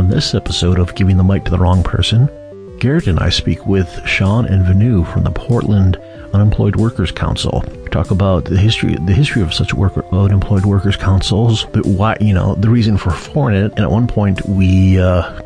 On this episode of Giving the Mic to the Wrong Person, Garrett and I speak with Sean and Venu from the Portland Unemployed Workers Council. We talk about the history the history of such worker, unemployed workers councils, but why you know the reason for forming it. And at one point we uh,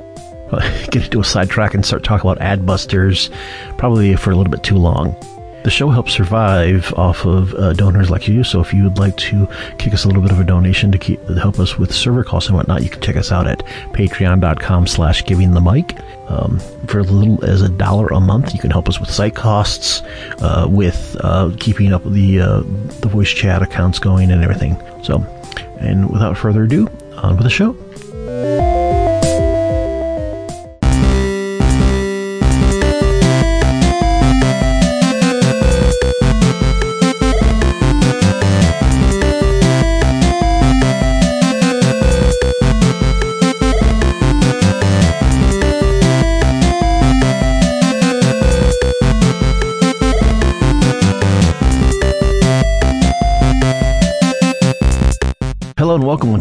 get into a sidetrack and start talking about Adbusters, probably for a little bit too long. The show helps survive off of uh, donors like you. So if you would like to kick us a little bit of a donation to keep to help us with server costs and whatnot, you can check us out at patreon.com slash giving the mic. Um, for as little as a dollar a month, you can help us with site costs, uh, with uh, keeping up the uh, the voice chat accounts going and everything. So, and without further ado, on with the show.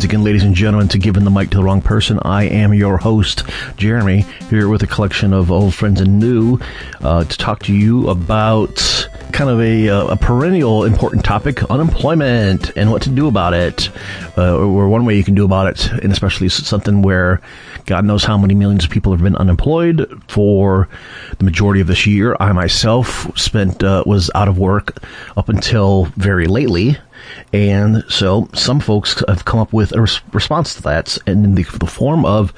Once again, ladies and gentlemen, to Giving the Mic to the Wrong Person. I am your host, Jeremy, here with a collection of old friends and new uh, to talk to you about kind of a, uh, a perennial important topic unemployment and what to do about it, uh, or one way you can do about it, and especially something where God knows how many millions of people have been unemployed for the majority of this year. I myself spent uh, was out of work up until very lately. And so some folks have come up with a res- response to that and in the, the form of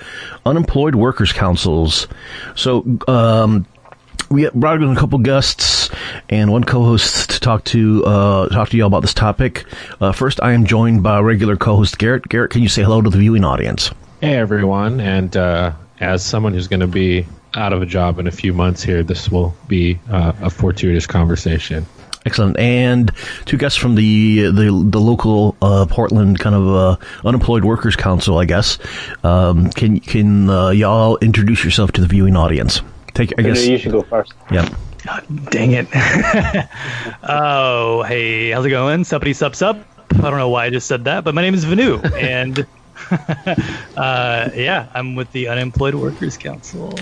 unemployed workers councils. So, um, we brought in a couple guests and one co-host to talk to uh, talk to you all about this topic. Uh, first, I am joined by regular co-host Garrett. Garrett, can you say hello to the viewing audience? Hey everyone, and uh, as someone who's going to be out of a job in a few months here, this will be uh, a fortuitous conversation. Excellent. And two guests from the the, the local uh, Portland kind of uh, unemployed workers council, I guess. Um, can can uh, y'all introduce yourself to the viewing audience? Take, I guess you should go first. Yeah. God, dang it. oh, hey, how's it going? Suppity sup sup. I don't know why I just said that, but my name is Venu, and uh, yeah, I'm with the Unemployed Workers Council.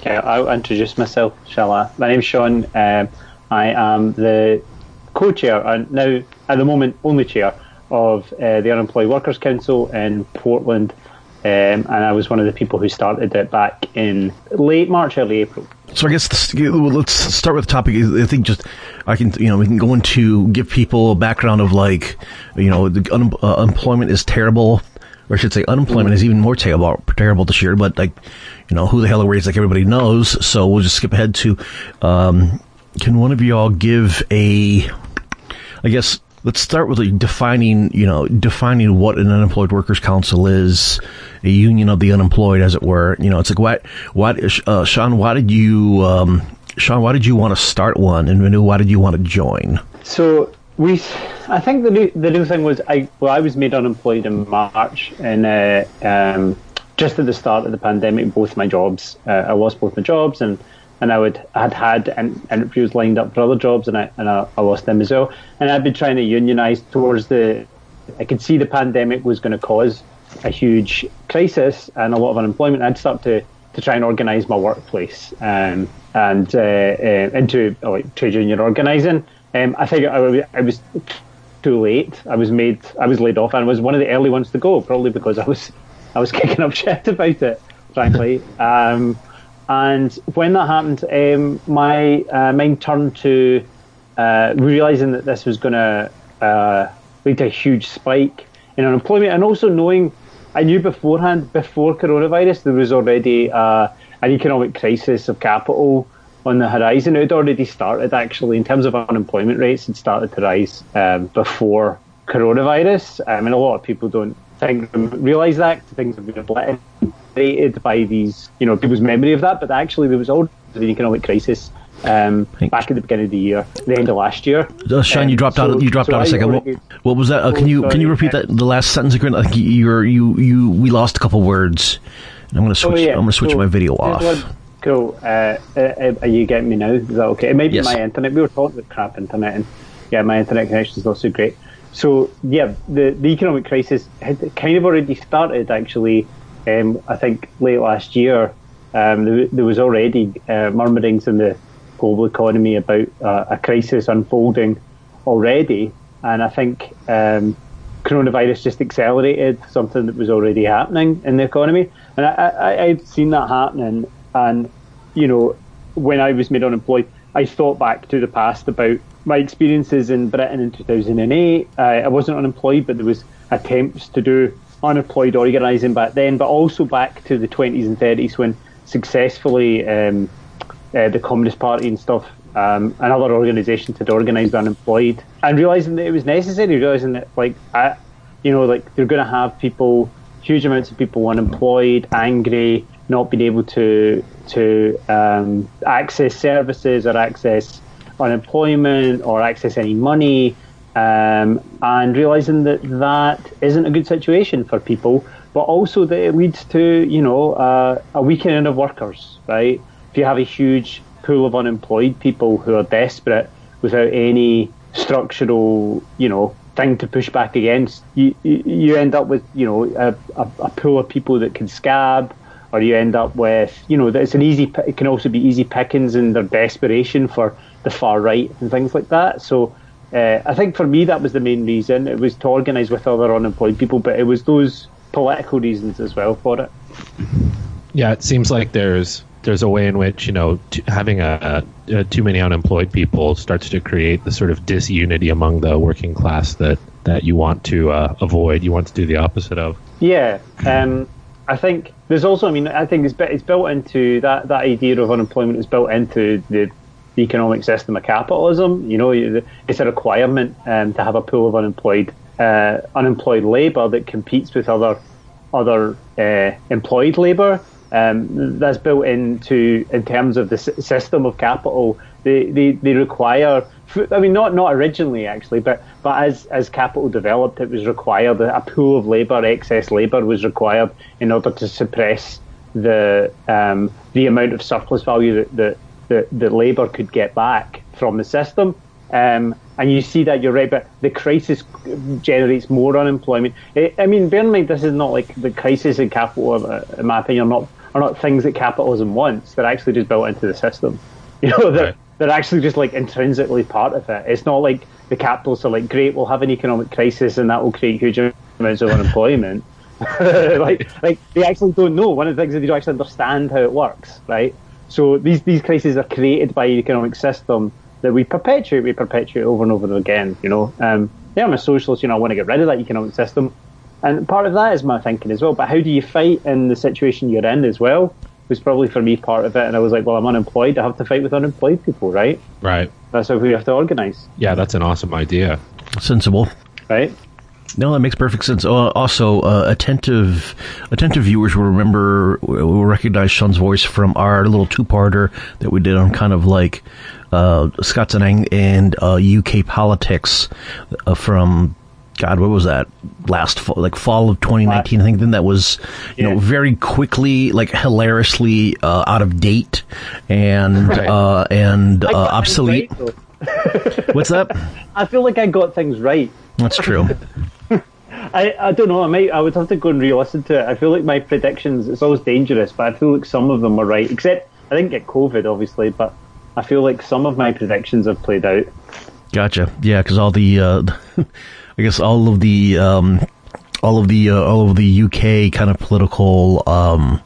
Okay, I'll introduce myself, shall I? My name's Sean. Um, I am the co-chair, and now at the moment only chair of uh, the Unemployed Workers Council in Portland, um, and I was one of the people who started it back in late March, early April. So I guess let's start with the topic. I think just I can you know we can go into give people a background of like you know the un, uh, unemployment is terrible, or I should say unemployment is even more terrible terrible this year. But like you know who the hell are we? It's Like everybody knows. So we'll just skip ahead to. Um, can one of you all give a I guess let's start with defining, you know, defining what an unemployed workers council is, a union of the unemployed, as it were. You know, it's like what, what, uh, Sean, why did you, um, Sean, why did you want to start one, and Vanu, why did you want to join? So we, I think the new the new thing was I well I was made unemployed in March, and uh, um, just at the start of the pandemic, both my jobs, uh, I lost both my jobs, and and I would had had interviews lined up for other jobs, and I and I, I lost them as well. And I'd been trying to unionise towards the. I could see the pandemic was going to cause a huge crisis and a lot of unemployment. I'd start to to try and organise my workplace um, and uh, uh, into like trade union organising. Um, I think I, I was too late. I was made. I was laid off, and was one of the early ones to go, probably because I was I was kicking up shit about it, frankly. Um, and when that happened, um, my uh, mind turned to uh, realizing that this was going to uh, lead to a huge spike in unemployment, and also knowing I knew beforehand, before coronavirus, there was already an economic crisis of capital on the horizon. It had already started, actually, in terms of unemployment rates, it started to rise um, before coronavirus. I mean, a lot of people don't think realize that things have been by these, you know, people's memory of that. But actually, there was already an economic crisis um, back at the beginning of the year, the end of last year. Uh, Sean, you dropped um, so, out. You dropped so out a second. What, what, was that? Uh, can you sorry, can you repeat that the last sentence again? Like you you you we lost a couple words. I'm going to switch. Oh, yeah. I'm going to switch so, my video off. One, cool. Uh, uh, are you getting me now? Is that okay? It may be yes. my internet. We were talking about crap internet, and yeah, my internet connection is not so great. So yeah, the, the economic crisis had kind of already started actually um, I think late last year, um, there, there, was already uh, murmurings in the global economy about uh, a crisis unfolding already, and I think um, coronavirus just accelerated something that was already happening in the economy, and I, I, I've seen that happening, and you know, when I was made unemployed, I thought back to the past about my experiences in Britain in 2008. Uh, I wasn't unemployed, but there was attempts to do unemployed organising back then, but also back to the 20s and 30s when successfully um, uh, the Communist Party and stuff um, and other organisations had organised unemployed, and realising that it was necessary, realising that like I, you know, like they're going to have people, huge amounts of people unemployed, angry, not being able to to um, access services or access unemployment or access any money, um, and realizing that that isn't a good situation for people, but also that it leads to you know uh, a weakening of workers, right? If you have a huge pool of unemployed people who are desperate without any structural, you know, thing to push back against, you you end up with you know a, a, a pool of people that can scab or you end up with, you know, it's an easy, it can also be easy pickings in their desperation for the far right and things like that. So uh, I think for me that was the main reason. It was to organise with other unemployed people, but it was those political reasons as well for it. Yeah, it seems like there's there's a way in which you know t- having a, a, a, too many unemployed people starts to create the sort of disunity among the working class that that you want to uh, avoid. You want to do the opposite of. Yeah, um, I think there's also, I mean, I think it's, it's built into that, that idea of unemployment is built into the, the economic system of capitalism. You know, it's a requirement um, to have a pool of unemployed uh, unemployed labour that competes with other other uh, employed labour. Um, that's built into in terms of the system of capital. They, they, they require I mean, not not originally actually, but but as as capital developed, it was required that a pool of labour, excess labour was required in order to suppress the um, the amount of surplus value that that, that, that labour could get back from the system. Um, and you see that you're right, but the crisis generates more unemployment. It, I mean, bear in mind, this is not like the crisis in capital, uh, in my opinion, are not are not things that capitalism wants. They're actually just built into the system. You know, right they're actually just like intrinsically part of it. It's not like the capitalists are like, great, we'll have an economic crisis and that will create huge amounts of unemployment. like, like they actually don't know. One of the things is they don't actually understand how it works, right? So these these crises are created by an economic system that we perpetuate, we perpetuate over and over again. You know, um, yeah, I'm a socialist. You know, I want to get rid of that economic system, and part of that is my thinking as well. But how do you fight in the situation you're in as well? was probably for me part of it. And I was like, well, I'm unemployed. I have to fight with unemployed people, right? Right. That's how we have to organize. Yeah, that's an awesome idea. Sensible. Right. No, that makes perfect sense. Uh, also, uh, attentive, attentive viewers will remember, will recognize Sean's voice from our little two-parter that we did on kind of like uh, Scots and, and UK uh, politics uh, from God, what was that? Last fall, like fall of 2019, I think. Then that was, you yeah. know, very quickly, like hilariously uh, out of date and right. uh, and uh, obsolete. Right, What's that? I feel like I got things right. That's true. I, I don't know. I might. I would have to go and re-listen to it. I feel like my predictions. It's always dangerous, but I feel like some of them were right. Except I didn't get COVID, obviously, but I feel like some of my predictions have played out. Gotcha. Yeah, because all the. Uh, I guess all of the um, all of the uh, all of the UK kind of political um,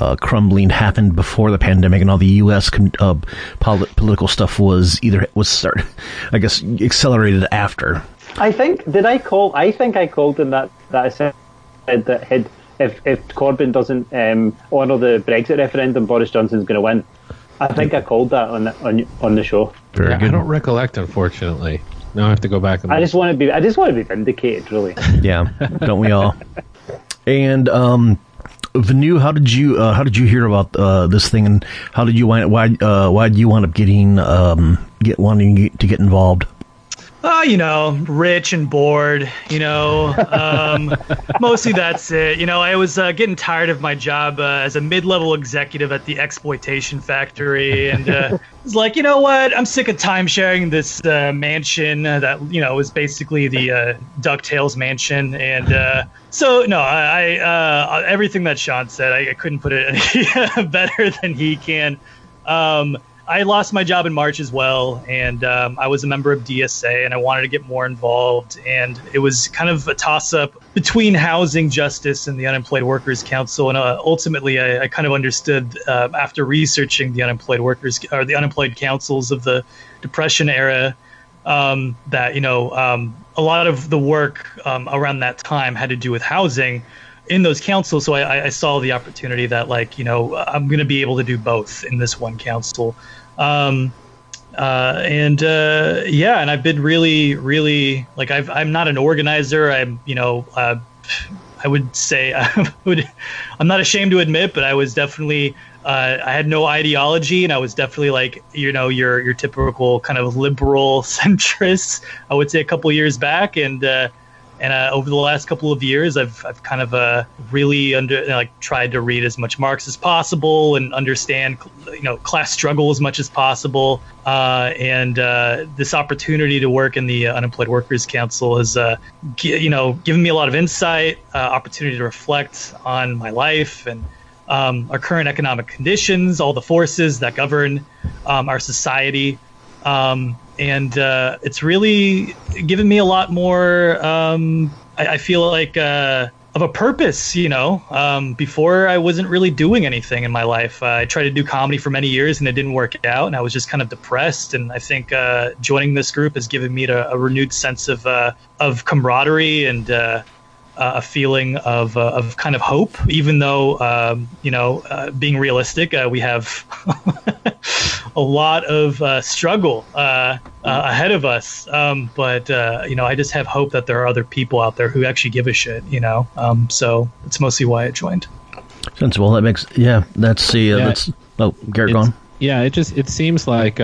uh, crumbling happened before the pandemic, and all the U.S. uh, polit- political stuff was either was start, I guess, accelerated after. I think did I call? I think I called in that that I said that had if if Corbyn doesn't um, honour the Brexit referendum, Boris Johnson's going to win. I think I called that on the, on on the show. Very yeah, good. I don't recollect, unfortunately. Now I have to go back. And I just want to be. I just want to be vindicated, really. yeah, don't we all? And um, Venu, how did you uh, how did you hear about uh, this thing, and how did you wind why uh, why did you wind up getting um, get wanting to get involved? Oh, you know, rich and bored. You know, um, mostly that's it. You know, I was uh, getting tired of my job uh, as a mid-level executive at the exploitation factory, and uh, was like, you know what? I'm sick of time sharing this uh, mansion that you know was basically the uh, Ducktales mansion, and uh, so no, I, I everything that Sean said, I, I couldn't put it any better than he can. Um, I lost my job in March as well, and um, I was a member of DSA, and I wanted to get more involved. And it was kind of a toss up between housing justice and the Unemployed Workers Council. And uh, ultimately, I, I, kind of understood uh, after researching the unemployed workers or the unemployed councils of the Depression era um, that you know um, a lot of the work um, around that time had to do with housing in those councils, so I, I, saw the opportunity that like you know I'm going to be able to do both in this one council. Um, uh, and uh, yeah, and I've been really, really like I've, I'm not an organizer. I'm, you know, uh, I would say I would, I'm not ashamed to admit, but I was definitely uh, I had no ideology, and I was definitely like you know your your typical kind of liberal centrist. I would say a couple years back, and uh, and uh, over the last couple of years, I've I've kind of uh, really under like tried to read as much Marx as possible and understand you know class struggle as much as possible. Uh, and uh, this opportunity to work in the Unemployed Workers Council has uh, g- you know given me a lot of insight, uh, opportunity to reflect on my life and. Um, our current economic conditions, all the forces that govern um, our society, um, and uh, it's really given me a lot more. Um, I, I, feel like uh, of a purpose. You know, um, before I wasn't really doing anything in my life. Uh, I tried to do comedy for many years and it didn't work out, and I was just kind of depressed. And I think uh, joining this group has given me a, a renewed sense of uh, of camaraderie and uh, a feeling of uh, of kind of hope, even though um, you know, uh, being realistic, uh, we have a lot of uh, struggle uh, ahead of us. Um, but you know, I just have hope that there are other people out there who actually give a shit. You know, um, so that's mostly why I joined. Sensible. That makes yeah. That's the yeah, that's oh Garrett gone. Yeah, it just it seems like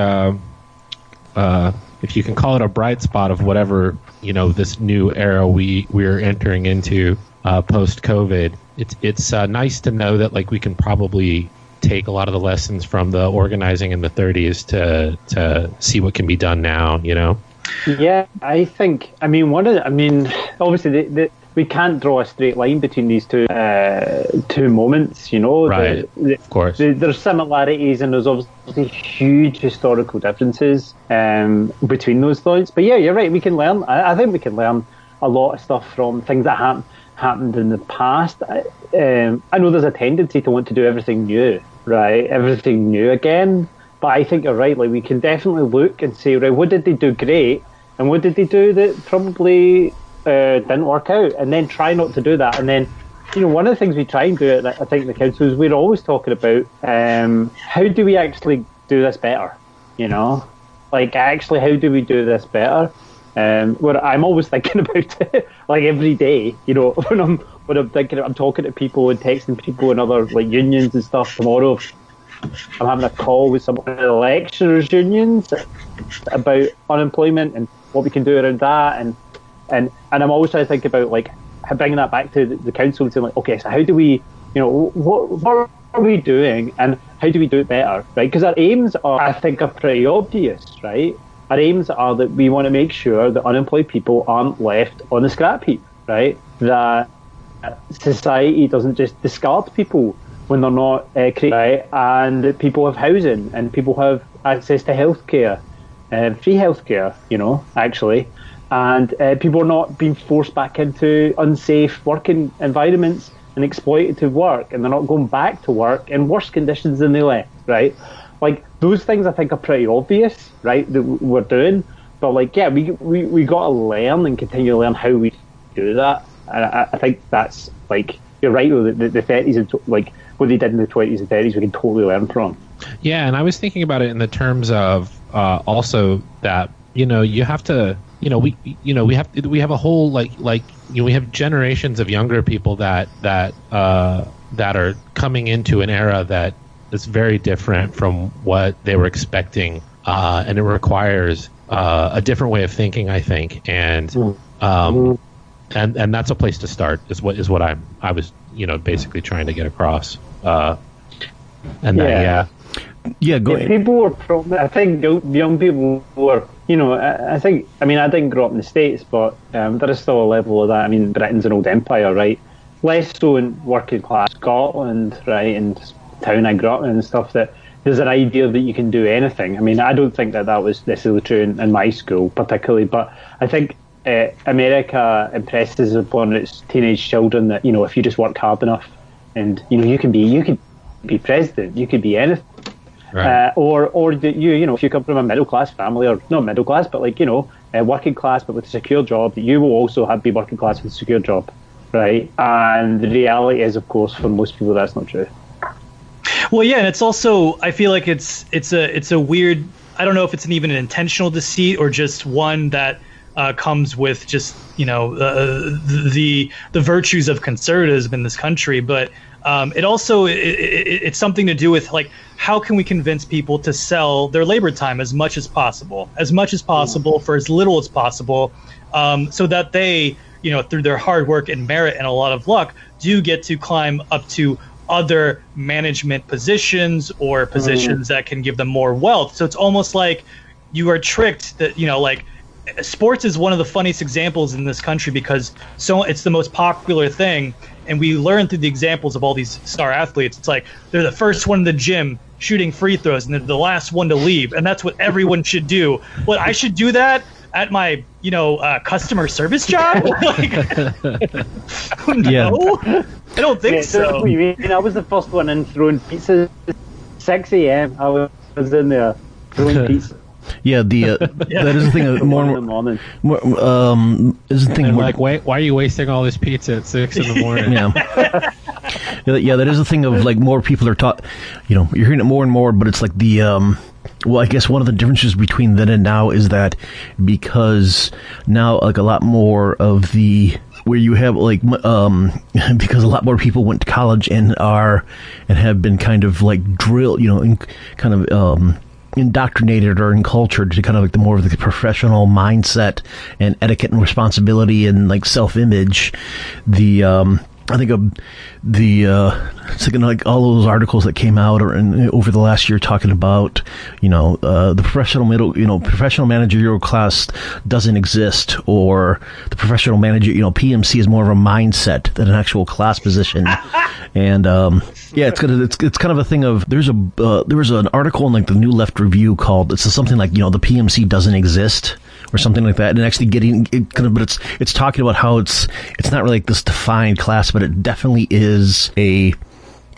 if you can call it a bright spot of whatever you know this new era we we're entering into uh, post COVID. It's it's uh, nice to know that like we can probably take a lot of the lessons from the organizing in the 30s to to see what can be done now. You know. Yeah, I think. I mean, one of. The, I mean, obviously, the, the, we can't draw a straight line between these two uh, two moments. You know, right? The, of course, there's similarities and there's obviously huge historical differences um, between those thoughts. But yeah, you're right. We can learn. I, I think we can learn a lot of stuff from things that happen happened in the past. I, um, I know there's a tendency to want to do everything new, right? Everything new again. But I think you're right. Like we can definitely look and say, right, what did they do great, and what did they do that probably uh, didn't work out, and then try not to do that. And then, you know, one of the things we try and do at I think the council is we're always talking about um, how do we actually do this better. You know, like actually, how do we do this better? Um, where I'm always thinking about it, like every day. You know, when I'm when I'm thinking, I'm talking to people and texting people and other like unions and stuff. Tomorrow, I'm having a call with some of the lecturers' unions about unemployment and what we can do around that, and and and I'm always trying to think about like bringing that back to the, council saying like, okay, so how do we, you know, what what are we doing and how do we do it better, right? Because our aims are, I think, are pretty obvious, right? Our aims are that we want to make sure that unemployed people aren't left on the scrap heap, right? That society doesn't just discard people when they're not uh, right? And people have housing and people have access to healthcare, uh, free healthcare, you know, actually and uh, people are not being forced back into unsafe working environments and exploited to work, and they're not going back to work in worse conditions than they left, right? Like those things, I think are pretty obvious, right? That we're doing, but like, yeah, we we we got to learn and continue to learn how we do that. And I, I think that's like you're right. The, the 30s and like what they did in the 20s and 30s, we can totally learn from. Yeah, and I was thinking about it in the terms of uh, also that you know you have to you know we you know we have we have a whole like like you know we have generations of younger people that that uh, that are coming into an era that is very different from what they were expecting uh, and it requires uh, a different way of thinking. I think, and Mm-hmm. um, and and that's a place to start. Is what is what I'm I was you know basically trying to get across. Uh, and Yeah. yeah, Yeah, go Yeah, ahead. people were pro- I think young young people were, you know, I, I think, I mean, I didn't grow up in the States, but um, there is still a level of that. I mean, Britain's an old empire, right? Less so in working class Scotland, right, and town I grew up in and stuff, that there's an idea that you can do anything. I mean, I don't think that that was necessarily true in, in my school, particularly, but I think uh, America impresses upon its teenage children that, you know, if you just work hard enough and, you know, you can be, you could be president, you could be anything right. uh, or or that you you know if you come from a middle class family or not middle class but like you know uh, working class but with a secure job that you will also have be working class with a secure job right and the reality is of course for most people that's not true Well, yeah, and it's also I feel like it's it's a it's a weird. I don't know if it's an even an intentional deceit or just one that uh, comes with just you know uh, the the virtues of conservatism in this country, but. Um, it also it, it, it's something to do with like how can we convince people to sell their labor time as much as possible, as much as possible for as little as possible, um, so that they you know through their hard work and merit and a lot of luck do get to climb up to other management positions or positions that can give them more wealth. So it's almost like you are tricked that you know like sports is one of the funniest examples in this country because so it's the most popular thing and we learn through the examples of all these star athletes. It's like they're the first one in the gym shooting free throws and they're the last one to leave and that's what everyone should do. What i should do that? At my you know uh, customer service job? Like, Yeah. i don't think Yeah, so what you mean I was the first one in throwing pizzas. 6 a.m. I was in there throwing pizza Yeah, the uh, that is the thing. uh, More in and the more, morning more um, is the thing. more- like, wait, why are you wasting all this pizza at six in the morning? yeah. yeah, yeah, that is the thing of like more people are taught. You know, you're hearing it more and more, but it's like the um. Well, I guess one of the differences between then and now is that because now like a lot more of the where you have like um because a lot more people went to college and are and have been kind of like drilled, you know, in, kind of um indoctrinated or encultured to kind of like the more of the professional mindset and etiquette and responsibility and like self-image the um I think of the uh, it's like, like all those articles that came out or in, over the last year talking about you know uh, the professional middle you know professional managerial class doesn't exist or the professional manager you know PMC is more of a mindset than an actual class position. And um, yeah it's gonna it's it's kind of a thing of there's a uh, there was an article in like the New Left Review called it's something like you know the PMC doesn't exist or something like that, and actually getting it kind of, but it's it's talking about how it's it's not really like this defined class, but it definitely is a.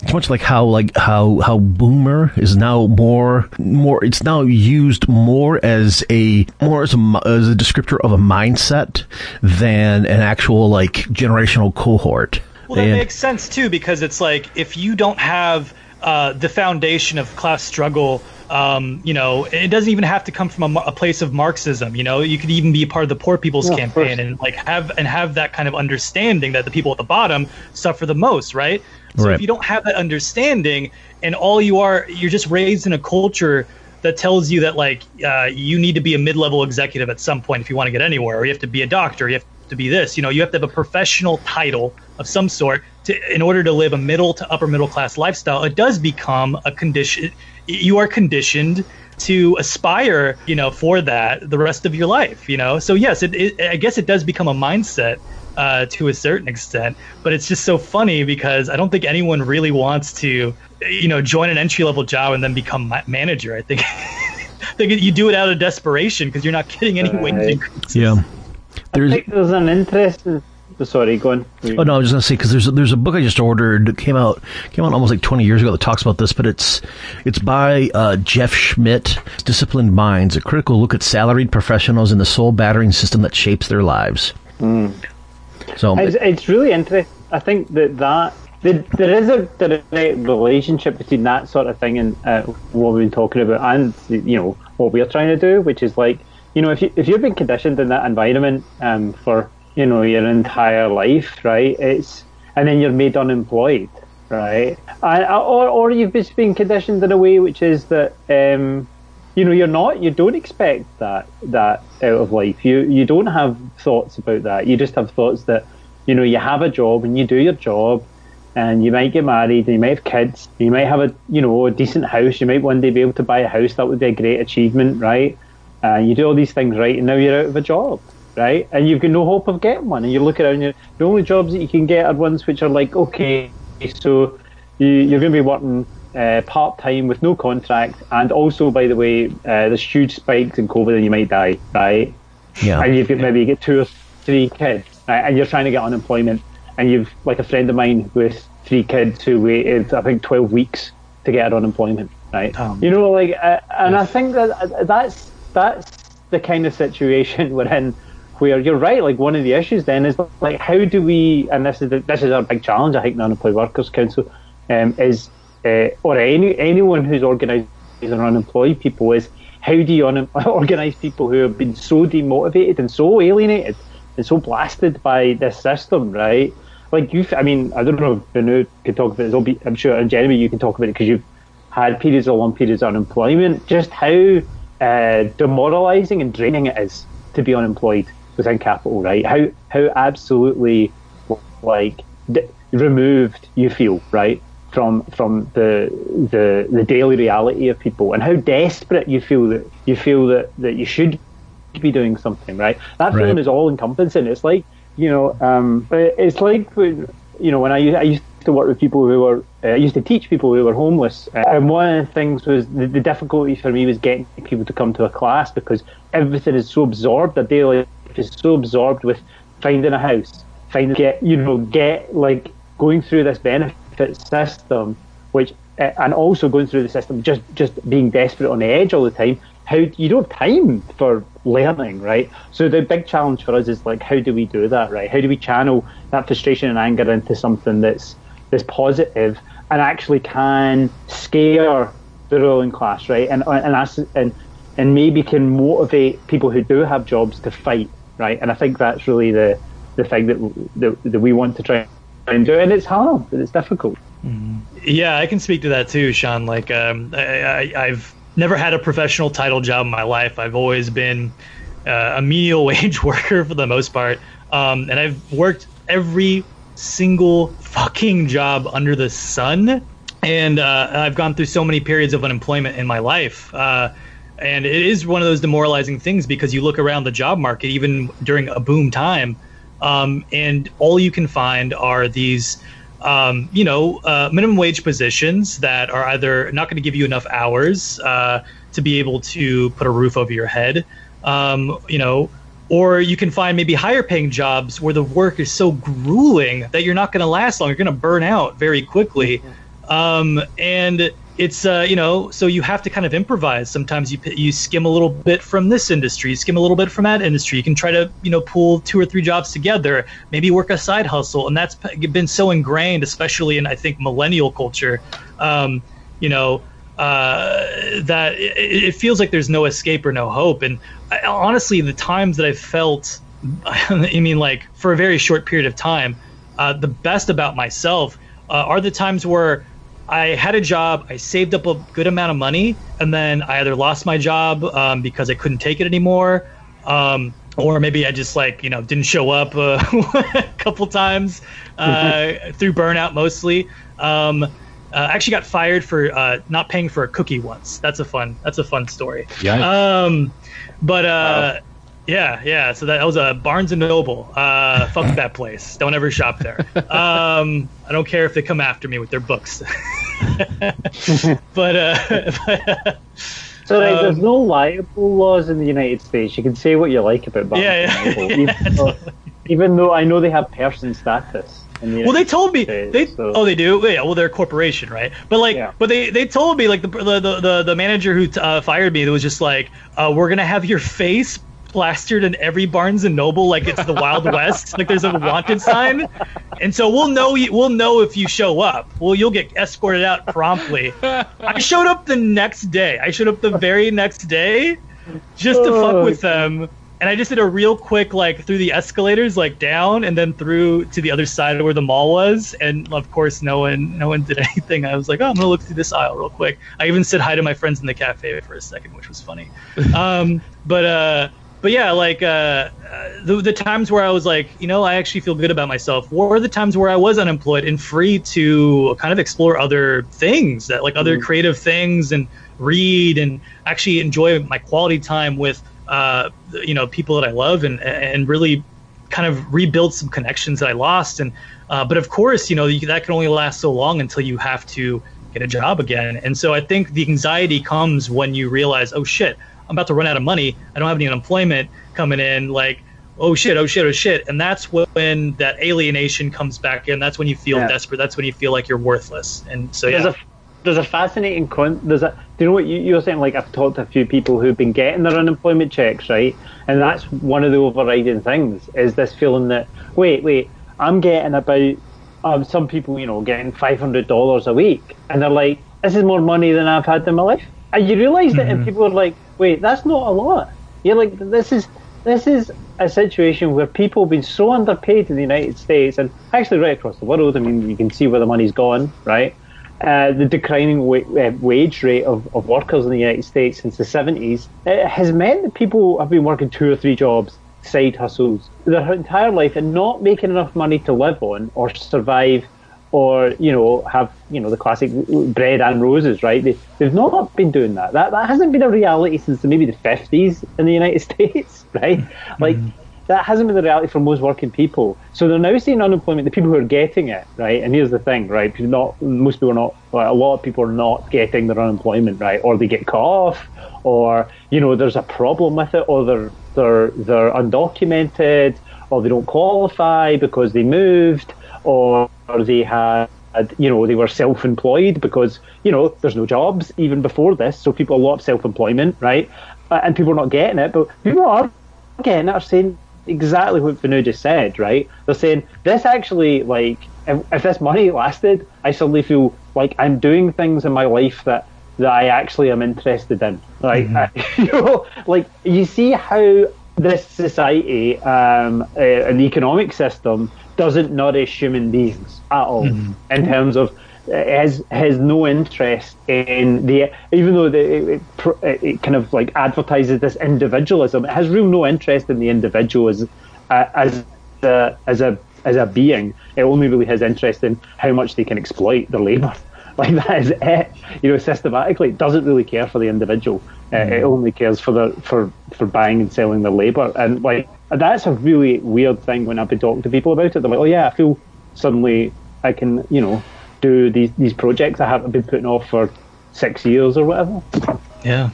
It's much like how like how how boomer is now more more. It's now used more as a more as a as a descriptor of a mindset than an actual like generational cohort. Well, that And- makes sense too because it's like if you don't have uh, the foundation of class struggle, um, you know, it doesn't even have to come from a, a place of Marxism. You know, you could even be a part of the Poor People's Yeah, Campaign and like have and have that kind of understanding that the people at the bottom suffer the most, right? So Right. if you don't have that understanding and all you are, you're just raised in a culture that tells you that like uh, you need to be a mid-level executive at some point if you want to get anywhere, or you have to be a doctor, you have to be this. You know, you have to have a professional title of some sort to in order to live a middle to upper middle class lifestyle. It does become a condition. You are conditioned to aspire, you know, for that the rest of your life. You know, so yes, it, it I guess it does become a mindset. Uh, to a certain extent, but it's just so funny because I don't think anyone really wants to, you know, join an entry level job and then become ma- manager. I think, I think you do it out of desperation because you're not getting any wage increases. yeah. I There's think there's an interesting sorry go on Oh no, I was just gonna say because there's a, there's a book I just ordered that came out came out almost like 20 years ago that talks about this, but it's it's by uh, Jeff Schmidt, Disciplined Minds: A Critical Look at Salaried Professionals and the Soul Battering System That Shapes Their Lives. So It's, it's really interesting. I think that that there, there is a direct relationship between that sort of thing and uh, what we've been talking about, and you know what we're trying to do, which is like you know if you if you've been conditioned in that environment um, for you know your entire life, right? It's and then you're made unemployed, right? And, or or you've just been conditioned in a way which is that um, you know, you're not. You don't expect that that out of life. You you don't have thoughts about that. You just have thoughts that, you know, you have a job and you do your job, and you might get married, and you might have kids, you might have a you know a decent house. You might one day be able to buy a house. That would be a great achievement, right? And uh, you do all these things right, and now you're out of a job, right? And you've got no hope of getting one. And you look around, you the only jobs that you can get are ones which are like, okay, so you, you're going to be working uh, part time with no contract, and also, by the way, uh, there's huge spikes in COVID, and you might die, right? Yeah. And you've got maybe you get two or three kids, right? and you're trying to get unemployment, and you've like a friend of mine with three kids who waited, I think, 12 weeks to get unemployment, right? Um, you know, like, uh, and yes. I think that uh, that's that's the kind of situation we're in where you're right. Like one of the issues then is like how do we? And this is the, this is our big challenge. I think the Unemployed Workers Council um, is uh, or any anyone who's organising unemployed people is how do you un- organise people who have been so demotivated and so alienated and so blasted by this system, right? Like you, I mean, I don't know if Venu can talk about it. I'm sure, and Jeremy, you can talk about it because you've had periods of long periods of unemployment. Just how uh, demoralising and draining it is to be unemployed within capital, right? How how absolutely like d- removed you feel, right? from from the the the daily reality of people and how desperate you feel that you feel that that you should be doing something right that right. feeling is all encompassing it's like you know um, it's like when, you know when I, I used to work with people who were uh, I used to teach people who were homeless uh, and one of the things was the, the difficulty for me was getting people to come to a class because everything is so absorbed their daily is so absorbed with finding a house finding get you know get like going through this benefit system, which uh, and also going through the system, just just being desperate on the edge all the time. How you don't have time for learning, right? So the big challenge for us is like, how do we do that, right? How do we channel that frustration and anger into something that's that's positive and actually can scare the ruling class, right? And and and and maybe can motivate people who do have jobs to fight, right? And I think that's really the the thing that that, that we want to try and do. And it's hard, it's difficult. Mm-hmm. Yeah, I can speak to that too, Sean. Like, um, I, have never had a professional title job in my life. I've always been uh, a menial wage worker for the most part, um, and I've worked every single fucking job under the sun. And uh, I've gone through so many periods of unemployment in my life. Uh, and it is one of those demoralizing things because you look around the job market, even during a boom time, um, and all you can find are these um, you know, uh, minimum wage positions that are either not going to give you enough hours uh, to be able to put a roof over your head, um, you know, or you can find maybe higher paying jobs where the work is so grueling that you're not going to last long. You're going to burn out very quickly. Um, and it's uh, you know so you have to kind of improvise. Sometimes you you skim a little bit from this industry skim a little bit from that industry. You can try to you know pull two or three jobs together maybe work a side hustle and that's been so ingrained especially in i think millennial culture um, you know uh, that it, it, feels like there's no escape or no hope. And I, honestly the times that i've felt i mean like for a very short period of time uh, the best about myself uh, are the times where I had a job, I saved up a good amount of money, and then I either lost my job um, because I couldn't take it anymore, um, or maybe I just like you know didn't show up uh, a couple times uh, through burnout mostly. Um, uh, actually got fired for uh, not paying for a cookie once. That's a fun. That's a fun story. Yeah. Um, but uh, yeah, yeah. So that, was a Barnes and Noble. Uh, fuck that place. Don't ever shop there. Um, I don't care if they come after me with their books. but, uh, but so like, um, there's no libel laws in the United States. You can say what you like about Barnes yeah, yeah, and Noble, yeah, even, though, even though I know they have person status. The well, they told me States, they. So. Oh, they do. Yeah. Well, they're a corporation, right? But like, yeah. but they they told me like the the the, the manager who uh, fired me, that was just like, uh, we're gonna have your face plastered in every Barnes and Noble like it's the Wild West. Like there's a wanted sign, and so we'll know you, we'll know if you show up. Well, you'll get escorted out promptly. I showed up the next day. I showed up the very next day, just to fuck with them. and I just did a real quick like through the escalators, like down, and then through to the other side of where the mall was. And of course, no one no one did anything. I was like, oh, I'm gonna look through this aisle real quick. I even said hi to my friends in the cafe for a second, which was funny. um, but uh, but yeah, like uh, the the times where I was like, you know, I actually feel good about myself, were the times where I was unemployed and free to kind of explore other things that like other mm. creative things and read and actually enjoy my quality time with uh, you know people that I love and and really kind of rebuild some connections that I lost and uh, but of course you know that can only last so long until you have to get a job again and so I think the anxiety comes when you realize oh shit I'm about to run out of money I don't have any unemployment coming in like oh shit oh shit oh shit and that's when that alienation comes back in that's when you feel yeah. desperate that's when you feel like you're worthless and so yeah there's a fascinating con. There's a. Do you know what you, you're saying? Like I've talked to a few people who've been getting their unemployment checks, right? And that's one of the overriding things is this feeling that wait, wait, I'm getting about. Um, some people, you know, getting five hundred dollars a week, and they're like, "This is more money than I've had in my life." And you realise mm-hmm. that, and people are like, "Wait, that's not a lot." You're like, "This is this is a situation where people have been so underpaid in the United States and actually right across the world. I mean, you can see where the money's gone, right? uh, the declining wa- uh, wage rate of, of workers in the United States since the 70s it has meant that people have been working two or three jobs, side hustles, their entire life and not making enough money to live on or survive or, you know, have, you know, the classic bread and roses, right? They, they've not been doing that. That, that hasn't been a reality since maybe the 50s in the United States, right? Mm-hmm. Like, that hasn't been the reality for most working people. So they're now seeing unemployment. The people who are getting it, right? And here's the thing, right? Not most people are not. a lot of people are not getting their unemployment, right? Or they get cut off, or you know, there's a problem with it, or they're they're they're undocumented, or they don't qualify because they moved, or, or they had you know, they were self-employed because, you know, there's no jobs even before this. So people, a lot of self-employment, right? And people are not getting it, but people are getting it are saying, exactly what Vanu just said, right? They're saying this actually, like, if, if this money lasted, I suddenly feel like I'm doing things in my life that that I actually am interested in. Like, mm-hmm. I, you know, like you see how this society um, uh, and the economic system doesn't nourish human beings at all mm-hmm. in terms of has has no interest in the even though the, it, it, it, kind of like advertises this individualism it has real no interest in the individual as uh, as a, as a as a being. It only really has interest in how much they can exploit their labor. Like that is it. You know systematically it doesn't really care for the individual. Uh, it only cares for the for for buying and selling their labor. And like that's a really weird thing when I've been talking to people about it they're like oh yeah I feel suddenly I can you know do these these projects I haven't been putting off for six years or whatever. Yeah.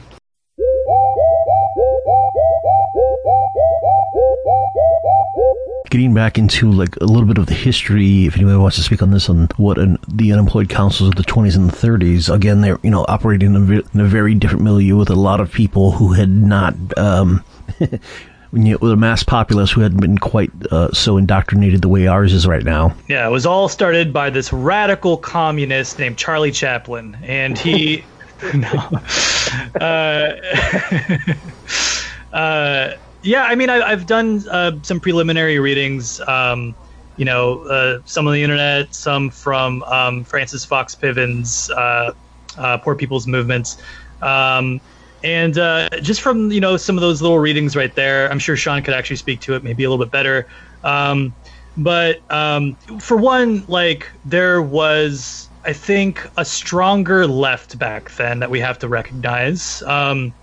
Getting back into like a little bit of the history, if anybody wants to speak on this, on what an, the unemployed councils of the 20s and the 30s, again, they're you know operating in a, in a very different milieu with a lot of people who had not um, you know, a mass populace who hadn't been quite uh, so indoctrinated the way ours is right now. Yeah, it was all started by this radical communist named Charlie Chaplin, and he. no. Uh, uh, yeah, I mean, I, have done uh, some preliminary readings. Um, you know, uh, some on the internet, some from um, Frances Fox Piven's uh, Poor People's Movements. Um, and uh, just from you know some of those little readings right there, I'm sure Sean could actually speak to it maybe a little bit better. Um, but um, for one, like there was, I think, a stronger left back then that we have to recognize. Um,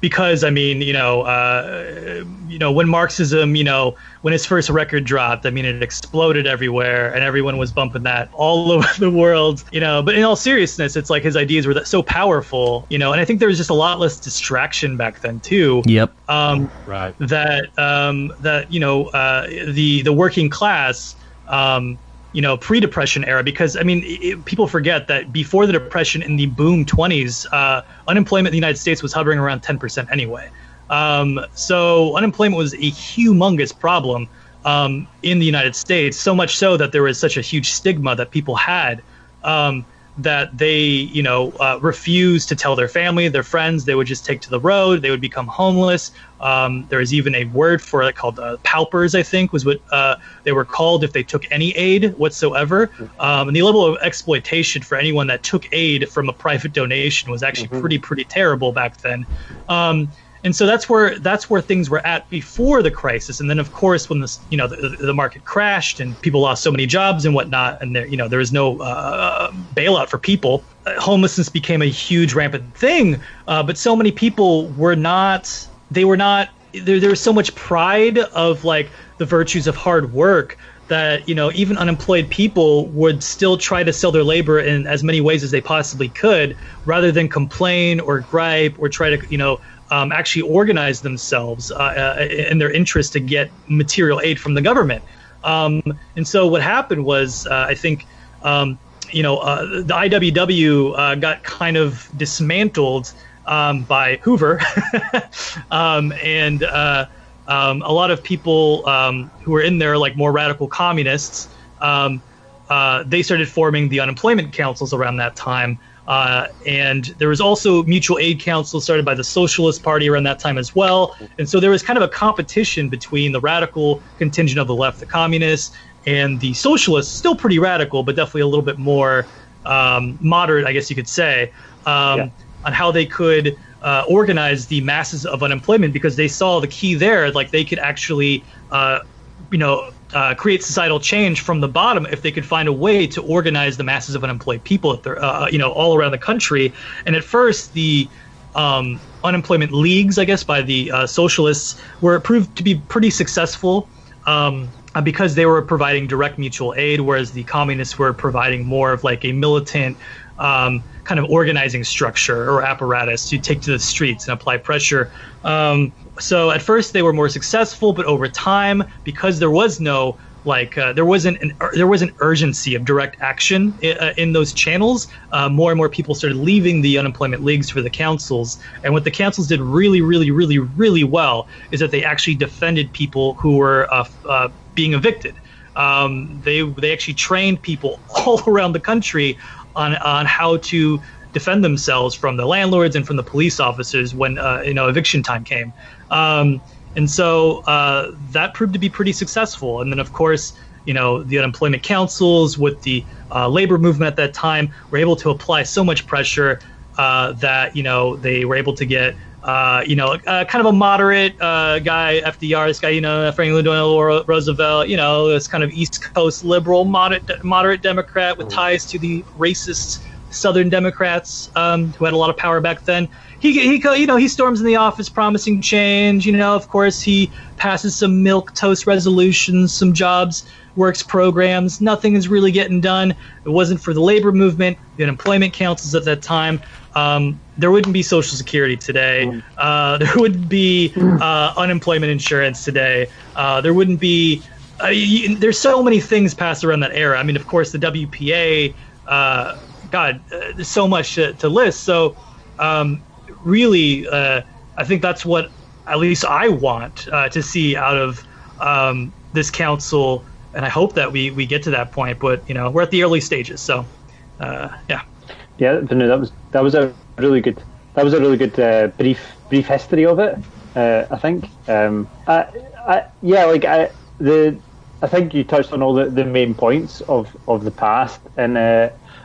because I mean, you know, uh, you know, when Marxism, you know, when his first record dropped, I mean, it exploded everywhere, and everyone was bumping that all over the world, you know. But in all seriousness, it's like his ideas were so powerful, you know, and I think there was just a lot less distraction back then too. Yep. Um, right. That um, that you know, uh, the the working class. Um, you know pre-depression era because i mean it, people forget that before the depression in the boom 20s uh, unemployment in the united states was hovering around 10% anyway. Um, so unemployment was a humongous problem um, in the united states so much so that there was such a huge stigma that people had. Um, that they, you know, uh, refused to tell their family, their friends. They would just take to the road. They would become homeless. Um, there is even a word for it called uh, paupers, I think, was what uh, they were called if they took any aid whatsoever. Um, and the level of exploitation for anyone that took aid from a private donation was actually mm-hmm. pretty, pretty terrible back then. Um, and so that's where that's where things were at before the crisis. And then of course when the you know the, the market crashed and people lost so many jobs and whatnot and there you know there was no uh, bailout for people uh, homelessness became a huge rampant thing. Uh, but so many people were not they were not there, there was so much pride of like the virtues of hard work that you know even unemployed people would still try to sell their labor in as many ways as they possibly could rather than complain or gripe or try to you know um, actually organize themselves uh, uh, in their interest to get material aid from the government. Um, and so what happened was, uh, I think, um, you know, uh, the IWW uh, got kind of dismantled um, by Hoover, um, and uh, um, a lot of people who were in there, like more radical communists, they started forming the unemployment councils around that time. Uh, and there was also mutual aid council started by the Socialist Party around that time as well. And so there was kind of a competition between the radical contingent of the left, the communists, and the socialists, still pretty radical, but definitely a little bit more um, moderate, I guess you could say, um, yeah. on how they could uh, organize the masses of unemployment because they saw the key there, like they could actually, uh, you know, uh, create societal change from the bottom if they could find a way to organize the masses of unemployed people, they're, uh, you know, all around the country. And at first, the um, unemployment leagues, I guess, by the uh, socialists were proved to be pretty successful um, because they were providing direct mutual aid, whereas the communists were providing more of like a militant um, kind of organizing structure or apparatus to take to the streets and apply pressure. Um, so at first they were more successful, but over time, because there was no like uh, there wasn't an there was an urgency of direct action in, uh, in those channels. Uh, more and more people started leaving the unemployment leagues for the councils, and what the councils did really, really, really, really well is that they actually defended people who were uh, uh, being evicted. Um, they they actually trained people all around the country on on how to defend themselves from the landlords and from the police officers when uh, you know eviction time came. Um, and so uh, that proved to be pretty successful. And then, of course, you know, the unemployment councils with the uh, labor movement at that time were able to apply so much pressure uh, that, you know, they were able to get, uh, you know, uh, kind of a moderate uh, guy, FDR, this guy, you know, Franklin Delano Roosevelt, you know, this kind of East Coast liberal, moderate, moderate Democrat with ties to the racist Southern Democrats um, who had a lot of power back then he he you know he storms in the office promising change. You know, of course, he passes some milk toast resolutions, some jobs works programs. Nothing is really getting done. It wasn't for the labor movement, the unemployment councils at that time. Um, there wouldn't be Social Security today. Mm. Uh, there wouldn't be uh, unemployment insurance today. Uh, there wouldn't be. Uh, you, there's so many things passed around that era. I mean, of course, the WPA. God, uh, so much to, to list. So um, really, uh, I think that's what at least I want uh, to see out of um, this council, and I hope that we we get to that point. But you know, we're at the early stages, so uh, yeah. Yeah, that was that was a really good that was a really good uh, brief brief history of it. Uh, I think. Um, I, I, yeah, like I the I think you touched on all the, the main points of, of the past, and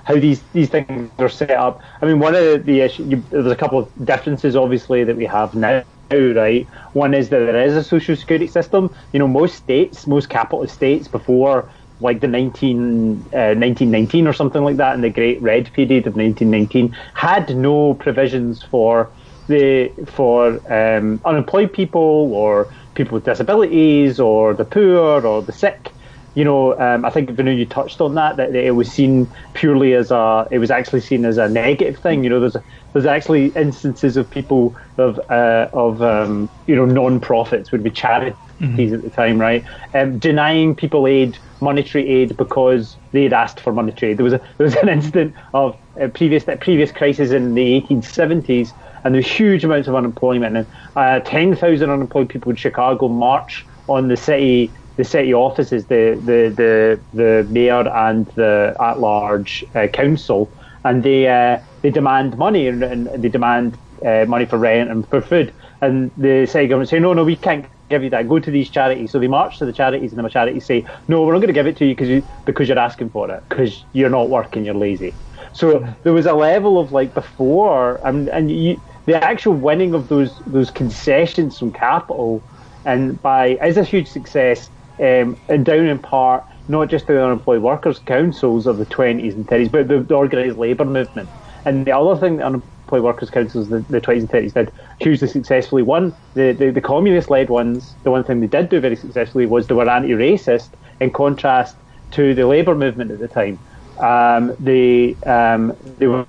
how these these things are set up. I mean, one of the issues there's a couple of differences obviously that we have now. Right, one is that there is a social security system. You know, most states, most capitalist states, before like the 19, uh, 1919 or something like that, in the Great Red period of 1919, had no provisions for the for um, unemployed people or people with disabilities or the poor or the sick you know, um, I think Venu, you touched on that, that it was seen purely as a, it was actually seen as a negative thing. You know, there's there's actually instances of people of uh, of um, you know non-profits would be charities mm-hmm. at the time, right? Um, denying people aid, monetary aid, because they had asked for monetary aid. There was a, there was an incident of a previous previous crisis in the 1870s, and there's huge amounts of unemployment, and uh, 10,000 unemployed people in Chicago march on the city the city offices, the the the, the mayor and the at large uh, council, and they uh, they demand money and, and they demand uh, money for rent and for food. And the city government say, no, no, we can't give you that. Go to these charities. So they march to the charities, and the charities say, no, we're not going to give it to you because you because you're asking for it because you're not working, you're lazy. So there was a level of like before, and and you, the actual winning of those those concessions from capital, and by is a huge success, um, and down in part not just the unemployed workers councils of the 20s and 30s, but the, the organised labour movement. And the other thing the unemployed workers councils the, the 20s and 30s did hugely successfully. One, the, the, the communist led ones, the one thing they did do very successfully was they were anti racist in contrast to the labour movement at the time. Um, they, um, they, were,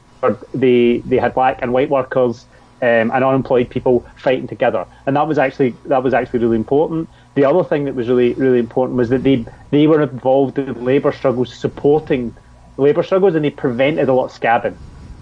they, they had black and white workers um, and unemployed people fighting together, and that was actually that was actually really important. The other thing that was really really important was that they they were involved in labour struggles, supporting labour struggles, and they prevented a lot of scabbing.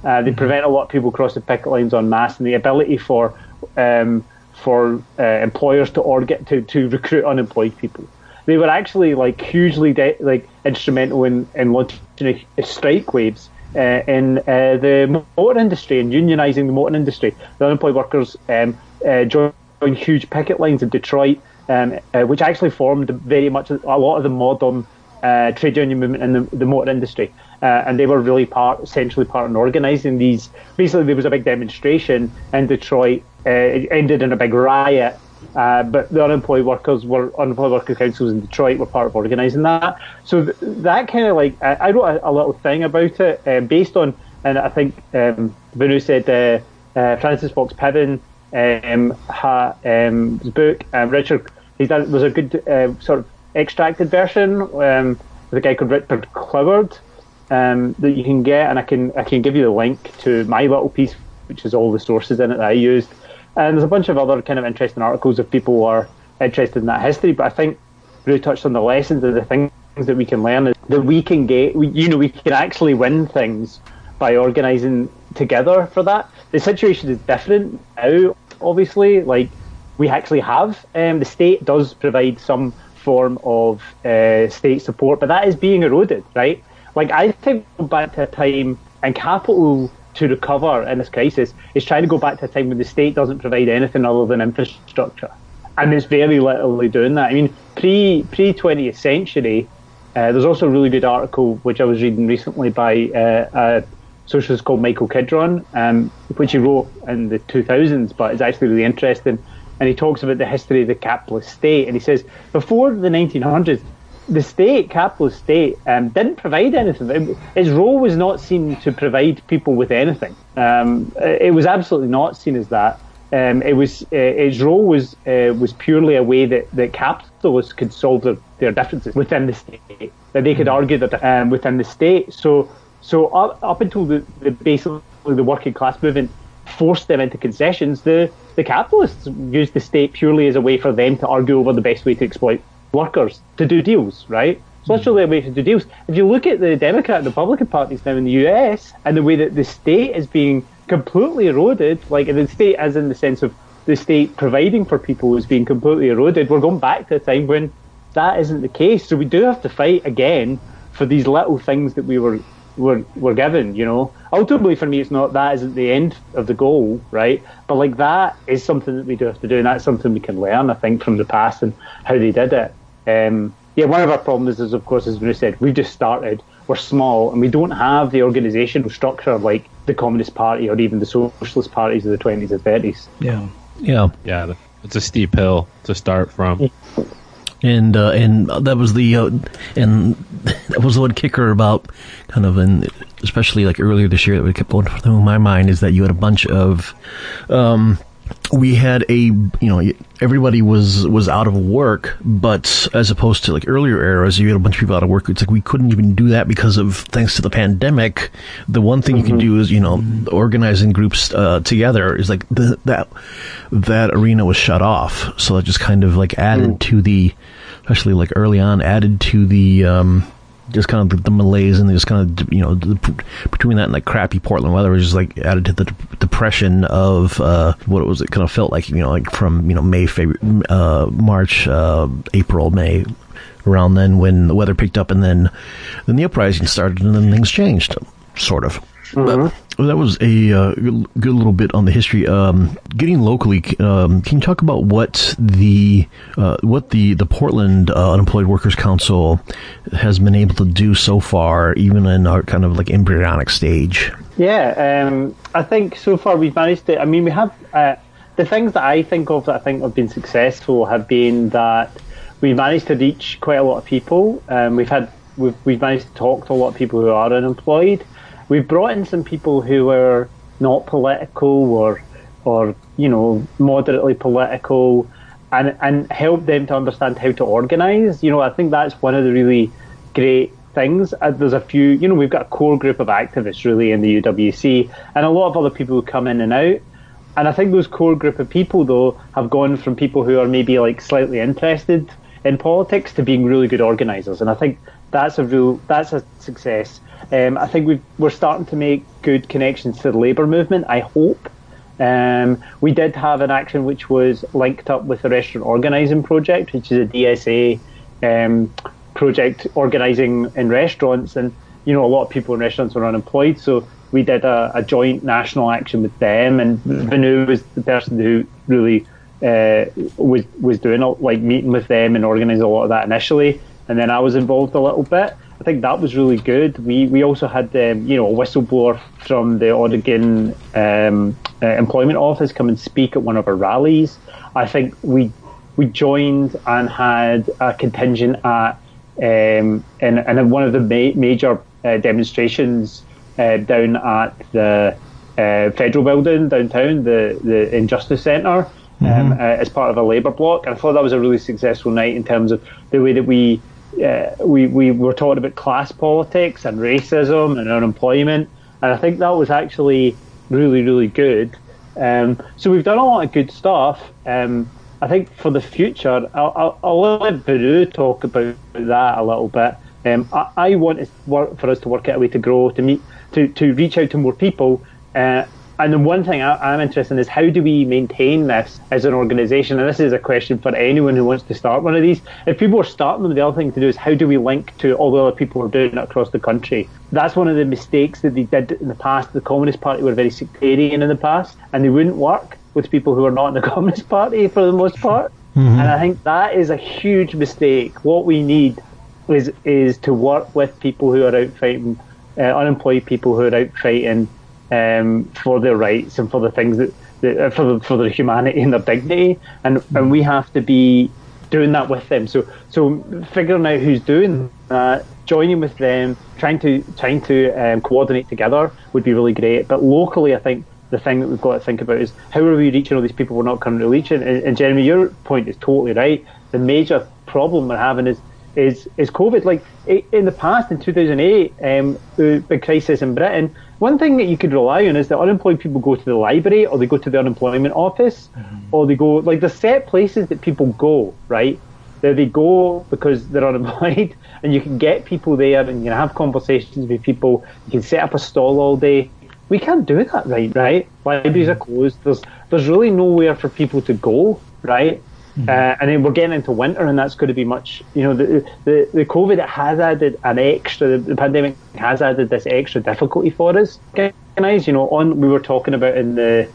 Uh, they mm-hmm. prevent a lot of people crossing picket lines en masse, and the ability for um, for uh, employers to or get to, to recruit unemployed people. They were actually like hugely de- like instrumental in in launching strike waves uh, in uh, the motor industry and unionising the motor industry. The unemployed workers um, uh, joined huge picket lines in Detroit, um, uh, which actually formed very much a lot of the modern uh, trade union movement in the, the motor industry. Uh, and they were really part, essentially part in organising these. Basically, there was a big demonstration in Detroit. it ended in a big riot uh, but the unemployed workers were unemployed worker councils in Detroit were part of organising that. So th- that kind of like I, I wrote a, a, little thing about it uh, based on, and I think um, Venu said uh, uh, Frances Fox Piven um, ha, um, his book. Um, Richard, he done was a good uh, sort of extracted version um, with a guy called Richard Cloward um, that you can get, and I can I can give you the link to my little piece, which is all the sources in it that I used. And there's a bunch of other kind of interesting articles if people are interested in that history. But I think really touched on the lessons of the things that we can learn is that we can get, we, you know, we can actually win things by organising together for that. The situation is different now, obviously. Like we actually have, um, the state does provide some form of uh, state support, but that is being eroded, right? Like I think back to a time and capital to recover in this crisis is trying to go back to a time when the state doesn't provide anything other than infrastructure, and it's very literally doing that. I mean, pre pre twentieth century, uh, there's also a really good article which I was reading recently by uh, a socialist called Michael Kidron, um, which he wrote in the 2000s, but it's actually really interesting. And he talks about the history of the capitalist state, and he says before the 1900s, the state, capitalist state, um, didn't provide anything. Its role was not seen to provide people with anything. Um, it was absolutely not seen as that. Um, it was uh, its role was uh, was purely a way that, that capitalists could solve their, their differences within the state. That they could mm-hmm. argue that um, within the state. So so up, up until the, the basically the working class movement forced them into concessions, the the capitalists used the state purely as a way for them to argue over the best way to exploit workers to do deals, right? So that's hmm. really a way to do deals. If you look at the Democrat and Republican parties now in the US and the way that the state is being completely eroded, like the state as in the sense of the state providing for people is being completely eroded, we're going back to a time when that isn't the case. So we do have to fight again for these little things that we were were were given. You know, ultimately for me, it's not that isn't the end of the goal, right? But like that is something that we do have to do, and that's something we can learn, I think, from the past and how they did it. Um, yeah, one of our problems is, of course, as we said, we've just started. We're small, and we don't have the organisational structure like the Communist Party or even the Socialist parties of the 20s and 30s. Yeah, yeah, yeah. It's a steep hill to start from. And uh, and that was the uh, and that was the one kicker about kind of and especially like earlier this year that we kept going through my mind is that you had a bunch of um, we had a you know everybody was was out of work but as opposed to like earlier eras you had a bunch of people out of work it's like we couldn't even do that because of thanks to the pandemic the one thing mm-hmm. you can mm-hmm. do is you know organizing groups uh, together is like the, that that arena was shut off so that just kind of like added mm. to the especially like early on added to the um, just kind of the, the malaise and just kind of you know the, between that and like crappy Portland weather was just like added to the depression of uh, what it was. It kind of felt like you know like from you know May, February, uh, March, uh, April, May, around then when the weather picked up and then then the uprising started and then things changed, sort of. But that was a uh, good little bit on the history. Um, getting locally, um, can you talk about what the uh, what the the Portland uh, Unemployed Workers Council has been able to do so far, even in our kind of like embryonic stage? Yeah, um, I think so far we've managed to. I mean, we have uh, the things that I think of that I think have been successful have been that we've managed to reach quite a lot of people. Um, we've had we've, we've managed to talk to a lot of people who are unemployed. We've brought in some people who are not political or or you know moderately political, and and help them to understand how to organise. You know, I think that's one of the really great things. Uh, there's a few, you know, we've got a core group of activists really in the UWC, and a lot of other people who come in and out. And I think those core group of people, though, have gone from people who are maybe like slightly interested in politics to being really good organisers. And I think that's a real, that's a success. Um, I think we are starting to make good connections to the labour movement. I hope. Um, we did have an action which was linked up with the Restaurant Organising Project, which is a DSA um, project organising in restaurants, and you know a lot of people in restaurants are unemployed, so we did a, a joint national action with them, and Venu was the person who really uh, was was doing like meeting with them and organising a lot of that initially, and then I was involved a little bit. I think that was really good. We we also had um, you know a whistleblower from the Oregon um, uh, Employment Office come and speak at one of our rallies. I think we we joined and had a contingent at um, in, in one of the ma- major uh, demonstrations uh, down at the uh, federal building downtown, the the Injustice Centre, um, mm-hmm. as part of a Labour bloc. And I thought that was a really successful night in terms of the way that we uh, we we were talking about class politics and racism and unemployment, and I think that was actually really really good. Um, so we've done a lot of good stuff. Um, I think for the future, I'll, I'll, I'll let Baru talk about that a little bit. Um, I, I, want work, for us to work out a way to grow, to meet, to, to reach out to more people. Uh, and the one thing I, am interested in is how do we maintain this as an organisation? And this is a question for anyone who wants to start one of these. If people are starting them, the other thing to do is how do we link to all the other people who are doing it across the country? That's one of the mistakes that they did in the past. The Communist Party were very sectarian in the past, and they wouldn't work with people who are not in the Communist Party for the most part. Mm-hmm. And I think that is a huge mistake. What we need is is to work with people who are out fighting, uh, unemployed people who are out fighting um, for their rights and for the things that, that uh, for the, for their humanity and their dignity, and and we have to be doing that with them. So so figuring out who's doing that, joining with them, trying to trying to um, coordinate together would be really great. But locally, I think the thing that we've got to think about is how are we reaching all these people we're not currently reaching? And, and Jeremy, your point is totally right. The major problem we're having is is is COVID. Like in the past, in 2008, um, the crisis in Britain, one thing that you could rely on is that unemployed people go to the library or they go to the unemployment office mm-hmm. or they go like the set places that people go, right? There they go because they're unemployed and you can get people there and you can have conversations with people. You can set up a stall all day. We can't do that right, right? Libraries are mm-hmm. closed. There's there's really nowhere for people to go, right? Mm-hmm. Uh, and then we're getting into winter, and that's going to be much. You know, the the, the COVID has added an extra. The, the pandemic has added this extra difficulty for us. Guys, you know, on we were talking about in the,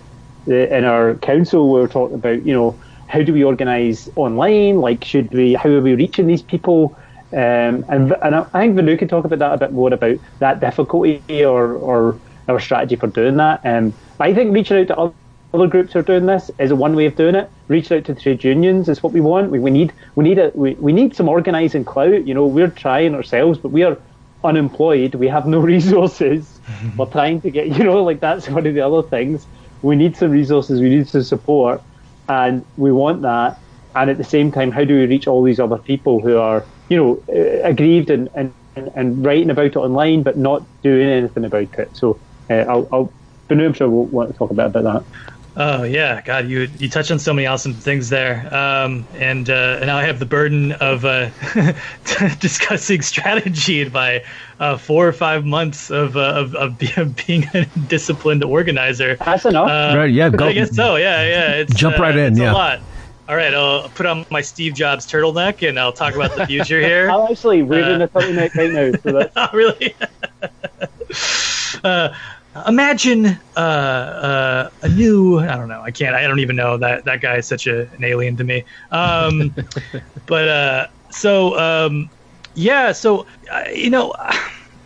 the in our council, we were talking about you know how do we organise online? Like, should we? How are we reaching these people? Um, and and I think Venu can talk about that a bit more about that difficulty or or our strategy for doing that. Um, I think reaching out to other groups are doing this is a one way of doing it. Reach out to trade unions is what we want. We, we need we need a we, we need some organising clout. You know, we're trying ourselves, but we are unemployed. We have no resources. we're trying to get you know like that's one of the other things. We need some resources. We need some support, and we want that. And at the same time, how do we reach all these other people who are you know uh, aggrieved and, and, and writing about it online, but not doing anything about it? So uh, I'll, I'll Venu, I'm sure we'll want to talk about about that. Oh yeah, God, you you touched on so many awesome things there, um, and uh, and now I have the burden of uh, discussing strategy by uh, four or five months of uh, of, of, being a disciplined organizer. That's enough, uh, right? Yeah, go. I guess so. Yeah, yeah. It's, Jump right uh, in. yeah. A lot. All right, I'll put on my Steve Jobs turtleneck and I'll talk about the future here. I'm actually wearing a turtleneck right now. So that's... oh, really? Imagine uh, uh, a new I don't know I can't I don't even know that that guy is such a, an alien to me. Um, but uh, so um, yeah so uh, you know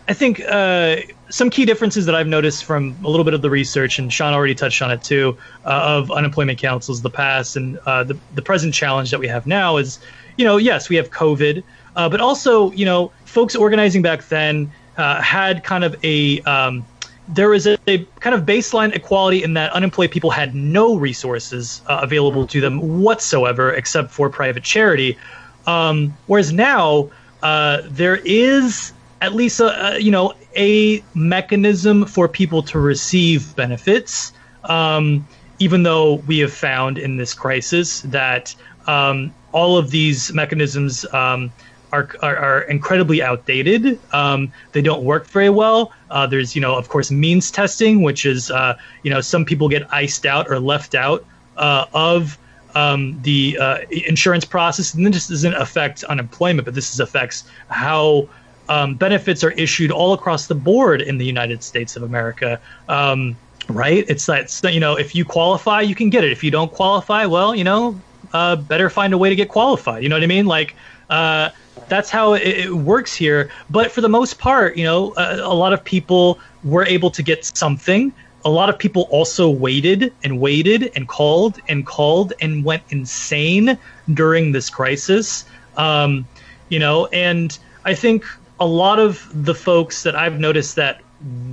I think uh, some key differences that I've noticed from a little bit of the research and Sean already touched on it too uh, of unemployment councils the past and the the present challenge that we have now is you know yes we have COVID but also you know folks organizing back then had kind of a um, there was a, a, kind of baseline equality in that unemployed people had no resources uh, available to them whatsoever except for private charity. Um, whereas now uh, there is at least a, a, you know a mechanism for people to receive benefits. Um, even though we have found in this crisis that um, all of these mechanisms um, are, are, are incredibly outdated. Um, they don't work very well. Uh, there's, you know, of course, means testing, which is, uh, you know, some people get iced out or left out uh, of um, the uh, insurance process. And this doesn't affect unemployment, but this affects how um, benefits are issued all across the board in the United States of America. Um, right? It's that, you know, if you qualify, you can get it. If you don't qualify, well, you know, uh, better find a way to get qualified. You know what I mean? Like, uh, that's how it, it, works here. But for the most part, you know, a, a lot of people were able to get something. A lot of people also waited and waited and called and called and went insane during this crisis. Um, you know, and I think a lot of the folks that I've noticed that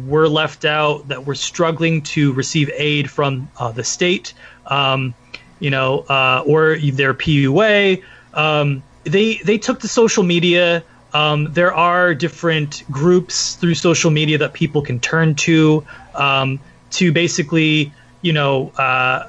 were left out, that were struggling to receive aid from uh, the state, um, you know, uh, or their PUA, um, they they took to social media. Um, there are different groups through social media that people can turn to um, to basically, you know, uh,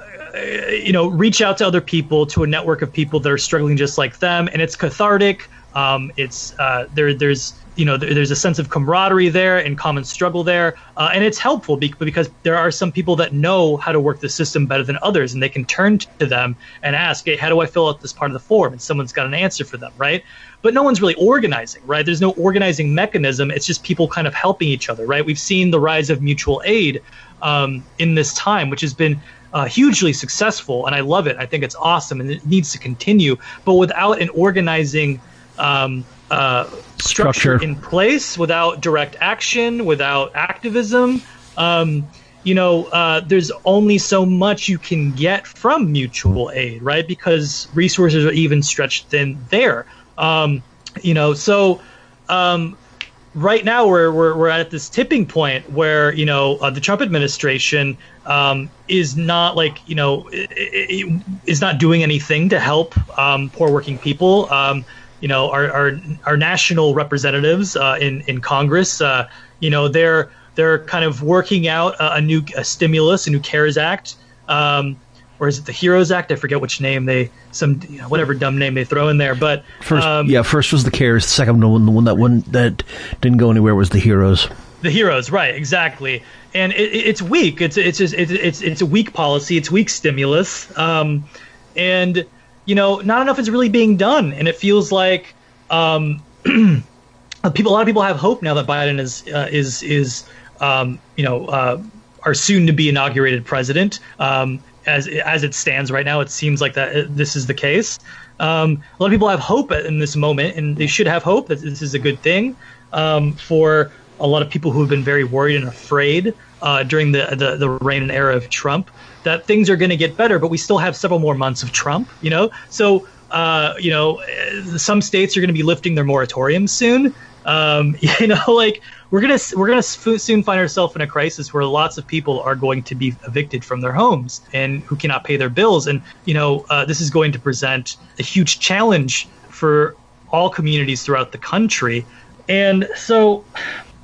you know, reach out to other people, to a network of people that are struggling just like them, and it's cathartic. Um, it's uh, there. There's you know there, there's a sense of camaraderie there and common struggle there, uh, and it's helpful because there are some people that know how to work the system better than others, and they can turn to them and ask, "Hey, how do I fill out this part of the form?" And someone's got an answer for them, right? But no one's really organizing, right? There's no organizing mechanism. It's just people kind of helping each other, right? We've seen the rise of mutual aid um, in this time, which has been uh, hugely successful, and I love it. I think it's awesome, and it needs to continue. But without an organizing um, uh, structure, structure, in place, without direct action, without activism, um, you know, uh, there's only so much you can get from mutual aid, right? Because resources are even stretched thin there. Um, you know, so um, right now we're, we're, we're at this tipping point where you know uh, the Trump administration um, is not like you know is not doing anything to help um, poor working people. Um, you know our our, our national representatives uh, in in Congress. Uh, you know they're they're kind of working out a, a new a stimulus, a new CARES Act, um, or is it the Heroes Act? I forget which name they some you know, whatever dumb name they throw in there. But first, um, yeah, first was the CARES. The second one, the one that one that didn't go anywhere was the Heroes. The Heroes, right? Exactly. And it, it's weak. It's it's just, it's it's it's a weak policy. It's weak stimulus. Um, and you know, not enough is really being done, and it feels like um, people. A lot of people have hope now that Biden is uh, is is um, you know uh, soon to be inaugurated president. Um, as as it stands right now, it seems like that uh, this is the case. Um, a lot of people have hope in this moment, and they should have hope that this is a good thing um, for a lot of people who have been very worried and afraid uh, during the, the, the reign and era of Trump that things are going to get better, but we still have several more months of Trump, you know? So, uh, you know, some states are going to be lifting their moratoriums soon. Um, you know, like we're gonna we're gonna soon find ourselves in a crisis where lots of people are going to be evicted from their homes and who cannot pay their bills, and you know, uh, this is going to present a huge challenge for all communities throughout the country. And so,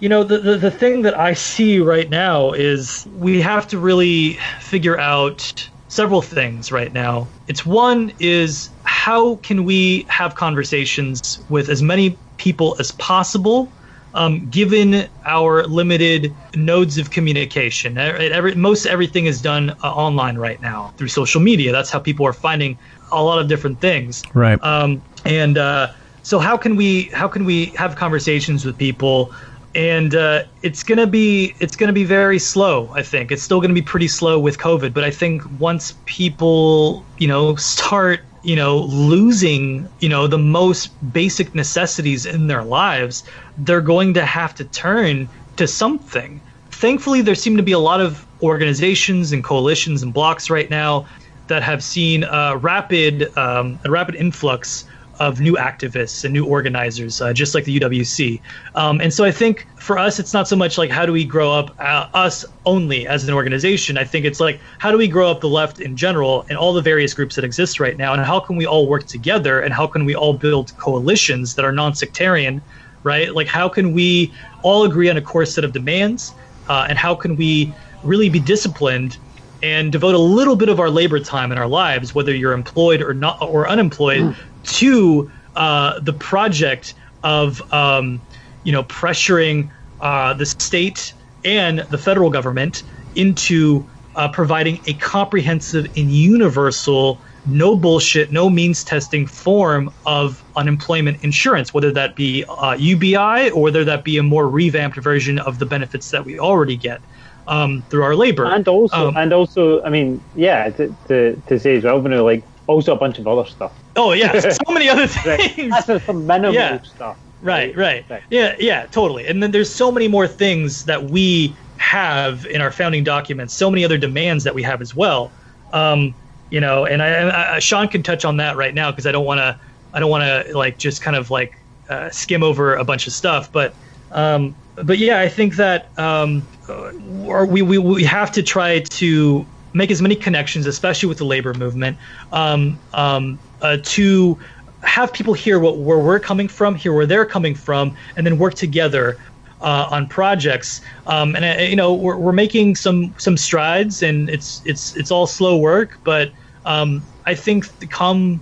you know, the, the, the thing that I see right now is we have to really figure out several things right now. It's one is how can we have conversations with as many people as possible, um, given our limited nodes of communication. Every, most everything is done uh, online right now through social media. That's how people are finding a lot of different things. Right. Um, and uh, so how can we how can we have conversations with people and uh, it's gonna be it's gonna be very slow. I think it's still gonna be pretty slow with COVID, but I think once people you know start you know losing you know the most basic necessities in their lives, they're going to have to turn to something. Thankfully, there seem to be a lot of organizations and coalitions and blocks right now that have seen a rapid um, a rapid influx of new activists and new organizers, uh, just like the UWC. Um, and so I think for us, it's not so much like how do we grow up uh, us only as an organization. I think it's like how do we grow up the left in general and all the various groups that exist right now, and how can we all work together, and how can we all build coalitions that are non-sectarian, right? Like how can we all agree on a core set of demands, uh, and how can we really be disciplined and devote a little bit of our labor time in our lives, whether you're employed or not or unemployed, to uh, the project of um, you know pressuring uh, the state and the federal government into uh, providing a comprehensive and universal, no bullshit, no means testing form of unemployment insurance, whether that be UBI uh, or whether that be a more revamped version of the benefits that we already get. Um, through our labor, and also, um, and also, I mean, yeah, to, to, to say as well, you know, like also a bunch of other stuff. Oh yeah, so many other things. right. That's some minimal yeah. stuff. Right, right, right. Yeah, yeah, totally. And then there's so many more things that we have in our founding documents. So many other demands that we have as well. Um, you know, and I, I, Sean can touch on that right now because I don't want to. I don't want to like just kind of like uh, skim over a bunch of stuff, but um, but yeah, I think that um, we, we we have to try to make as many connections, especially with the labor movement, um, um, uh, to have people hear what where we're coming from, hear where they're coming from, and then work together uh, on projects. Um, and uh, you know, we're, we're making some some strides, and it's it's it's all slow work, but um, I think come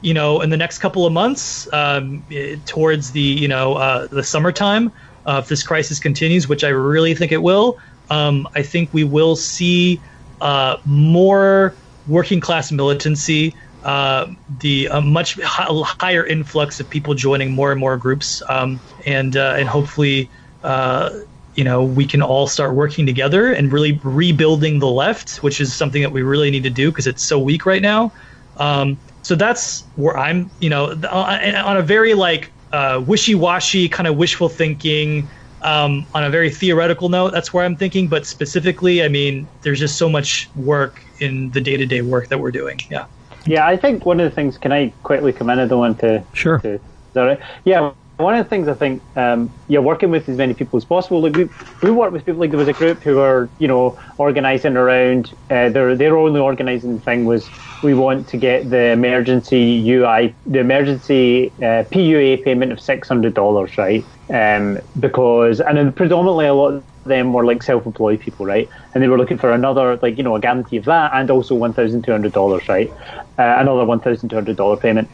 you know in the next couple of months um, towards the you know uh, the summertime, uh, if this crisis continues, which I really think it will, um, I think we will see uh, more working class militancy, uh, the uh, much higher influx of people joining more and more groups, um, and uh, and hopefully, uh, you know, we can all start working together and really rebuilding the left, which is something that we really need to do because it's so weak right now. Um, so that's where I'm, you know, on a very like wishy-washy kind of wishful thinking um, on a very theoretical note, that's where I'm thinking. But specifically, I mean, there's just so much work in the day to day work that we're doing. Yeah. Yeah, I think one of the things. Can I quickly come in? I don't want to. Sure. To, is that right? Yeah. One of the things I think, um, yeah, working with as many people as possible. Like we, we work with people. Like there was a group who were, you know, organising around. Uh, their their only organising thing was we want to get the emergency UI, the emergency uh, PUA payment of six hundred dollars, right? um, because and predominantly a lot of them were like self-employed people, right? And they were looking for another, like you know, a guarantee of that, and also one thousand two hundred dollars, right? Uh, another one thousand two hundred dollar payment,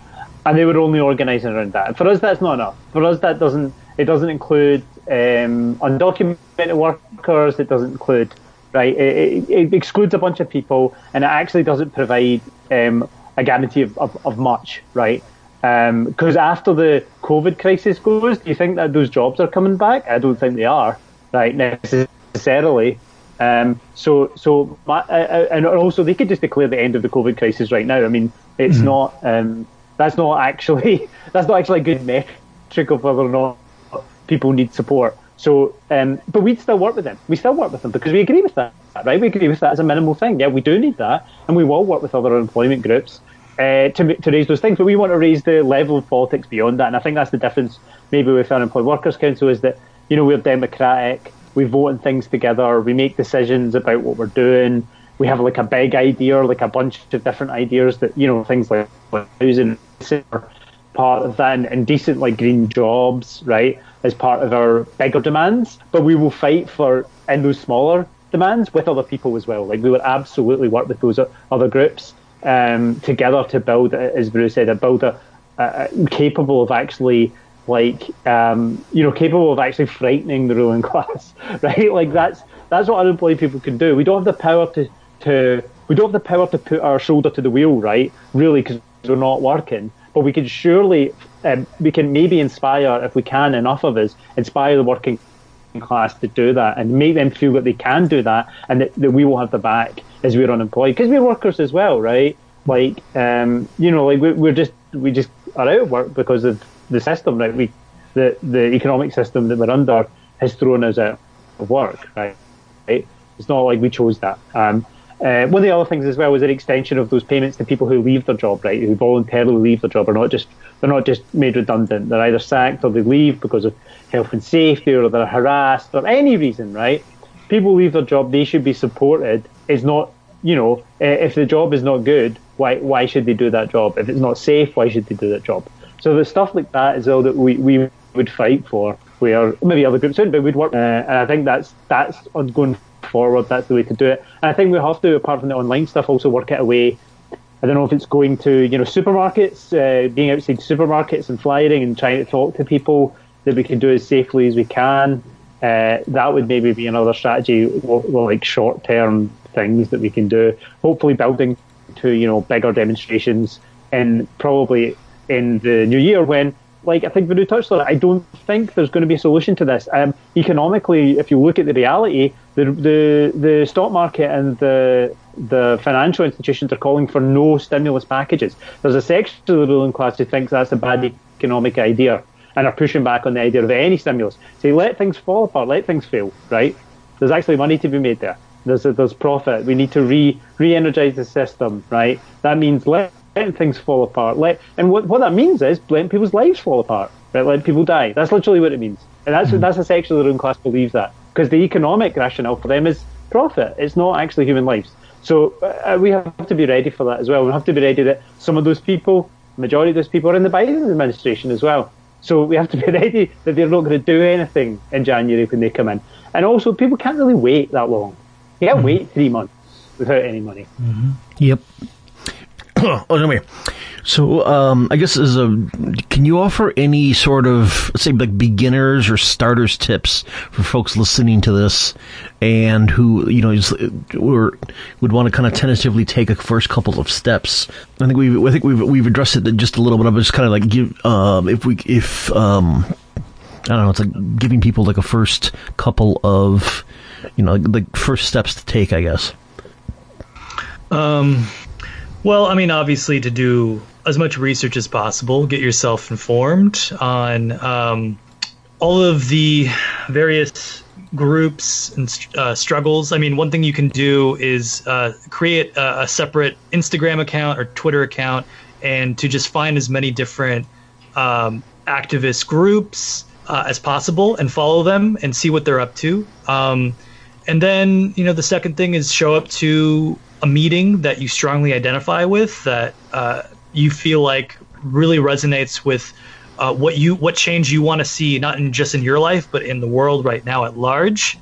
and they were only organising around that. For us, that's not enough. For us, that doesn't it doesn't include um, undocumented workers. It doesn't include right. It, it, it, excludes a bunch of people, and it actually doesn't provide um, a guarantee of, of, of much, right? Because um, after the COVID crisis goes, do you think that those jobs are coming back? I don't think they are, right, necessarily. Um, so, so, my, uh, and also they could just declare the end of the COVID crisis right now. I mean, it's mm-hmm. not. Um, that's not actually. That's not actually a good metric of whether or not people need support. So, um, but we'd still work with them. We still work with them because we agree with that, right? We agree with that as a minimal thing. Yeah, we do need that, and we will work with other employment groups uh, to, to raise those things, but we want to raise the level of politics beyond that. And I think that's the difference maybe with Unemployed Workers Council is that, you know, we're democratic, we vote on things together, we make decisions about what we're doing, we have like a big idea, like a bunch of different ideas that, you know, things like housing part and decent like green jobs, right, as part of our bigger demands. But we will fight for in those smaller demands with other people as well. Like we would absolutely work with those other groups um, together to build, as Bruce said, a builder uh, capable of actually like um, you know capable of actually frightening the ruling class, right? Like that's that's what unemployed people can do. We don't have the power to to we don't have the power to put our shoulder to the wheel, right? Really, because we're not working. But we can surely um, we can maybe inspire if we can enough of us inspire the working class to do that and make them feel that they can do that and that, that we will have the back as we're unemployed because we're workers as well, right? Like, um, you know, like we're just we just are out of work because of the system, right? We the the economic system that we're under has thrown us out of work, right? right? It's not like we chose that. Um, uh, one of the other things as well is an extension of those payments to people who leave their job, right? Who voluntarily leave their job, are not just they're not just made redundant. They're either sacked or they leave because of health and safety, or they're harassed, or any reason, right? People leave their job; they should be supported. It's not, you know, if the job is not good, why why should they do that job? If it's not safe, why should they do that job? So the stuff like that is all that we, we would fight for. Where maybe other groups wouldn't, but we'd work. Uh, and I think that's that's going forward. That's the way to do it. And I think we have to, apart from the online stuff, also work it away. I don't know if it's going to you know supermarkets, uh, being outside supermarkets and flying and trying to talk to people that we can do as safely as we can. Uh, that would maybe be another strategy, well, like short term things that we can do. Hopefully, building to you know bigger demonstrations and probably in the new year when like I think Venu touched on it, I don't think there's going to be a solution to this. Um, economically, if you look at the reality, the, the the stock market and the the financial institutions are calling for no stimulus packages. There's a section of the ruling class who thinks that's a bad economic idea and are pushing back on the idea of any stimulus. Say, let things fall apart, let things fail, right? There's actually money to be made there. There's a, there's profit. We need to re re-energize the system, right? That means let letting things fall apart. Let and what what that means is letting people's lives fall apart. Right, letting people die. That's literally what it means, and that's mm. that's a section of the ruling class believes that because the economic rationale for them is profit. It's not actually human lives. So uh, we have to be ready for that as well. We have to be ready that some of those people, majority of those people, are in the Biden administration as well. So we have to be ready that they're not going to do anything in January when they come in. And also, people can't really wait that long. You can't mm-hmm. wait three months without any money. Mm-hmm. Yep. oh. So, um, I guess as a, can you offer any sort of, say, like beginners or starters tips for folks listening to this and who, you know, is, or would want to kind of tentatively take a first couple of steps? I think we've, I think we've, we've addressed it just a little bit. of just kind of like give, um, if we, if, um, I don't know, it's like giving people like a first couple of, you know, like first steps to take, I guess. Um, well, I mean, obviously, to do as much research as possible, get yourself informed on um, all of the various groups and uh, struggles. I mean, one thing you can do is uh, create a, a, separate Instagram account or Twitter account and to just find as many different um, activist groups uh, as possible and follow them and see what they're up to. Um, and then, you know, the second thing is show up to a meeting that you strongly identify with that uh, you feel like really resonates with uh, what you what change you want to see not in just in your life but in the world right now at large.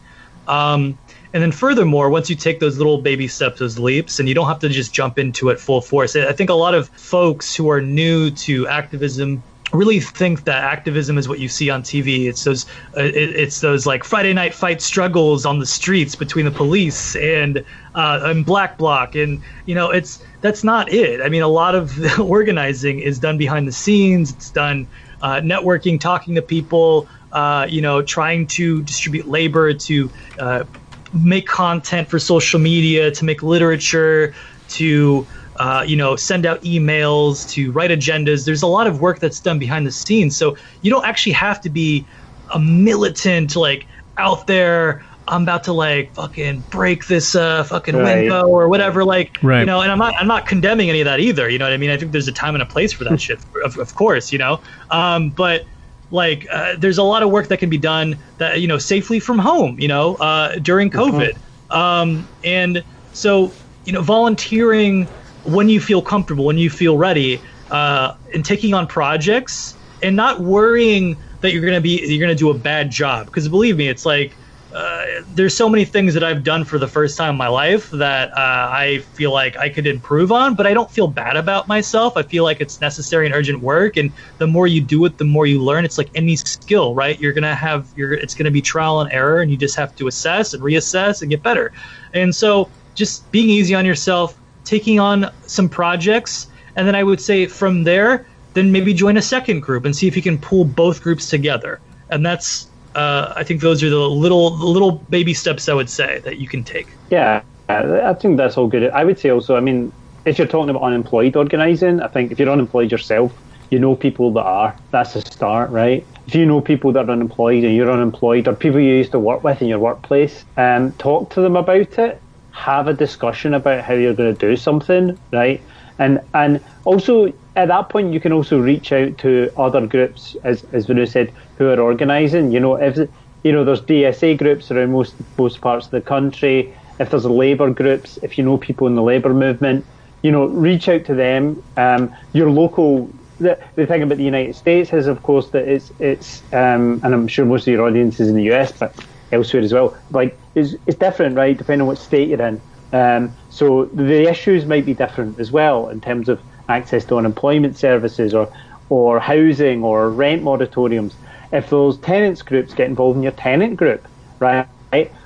Um, and then furthermore once you take those little baby steps those leaps and you don't have to just jump into it full force i think a lot of folks who are new to activism really think that activism is what you see on TV. It's those uh, it, it's those like Friday night fight struggles on the streets between the police and uh, and Black Bloc, and you know it's that's not it. I mean, a lot of the organizing is done behind the scenes. It's done uh, networking, talking to people, uh, you know, trying to distribute labor, to uh, make content for social media, to make literature, to uh, you know, send out emails, to write agendas. There's a lot of work that's done behind the scenes. So you don't actually have to be a militant, like out there. I'm about to like fucking break this uh, fucking right. window or whatever. Like, right. you know, and I'm not I'm not condemning any of that either. You know what I mean? I think there's a time and a place for that shit, of, of course. You know, um, but like uh, there's a lot of work that can be done that you know safely from home. You know, uh, during. COVID, mm-hmm. um, and so you know, volunteering when you feel comfortable, when you feel ready, uh, and taking on projects and not worrying that you're gonna be you're gonna do a bad job. Because believe me, it's like uh, there's so many things that I've done for the first time in my life that uh, I feel like I could improve on, but I don't feel bad about myself. I feel like it's necessary and urgent work, and the more you do it, the more you learn. It's like any skill, right? You're gonna have your it's gonna be trial and error, and you just have to assess and reassess and get better. And so, just being easy on yourself, taking on some projects, and then I would say from there, then maybe join a second group and see if you can pull both groups together. And that's uh, I think those are the little little baby steps I would say that you can take. Yeah, I think that's all good. I would say also, I mean, if you're talking about unemployed organising, I think if you're unemployed yourself, you know people that are. That's a start, right? If you know people that are unemployed and you're unemployed, or people you used to work with in your workplace, um, talk to them about it. Have a discussion about how you're going to do something, right? And and also at that point, you can also reach out to other groups, as as Venu said, who are organising. You know, if you know, there's DSA groups around most most parts of the country. If there's labour groups, if you know people in the labour movement, you know, reach out to them. Um, your local. The, the thing about the United States is, of course, that it's it's, um, and I'm sure most of your audience is in the US, but elsewhere as well. Like, it's, it's different, right, depending on what state you're in. Um, so the issues might be different as well in terms of access to unemployment services or or housing or rent moratoriums. If those tenants groups get involved in your tenant group, right?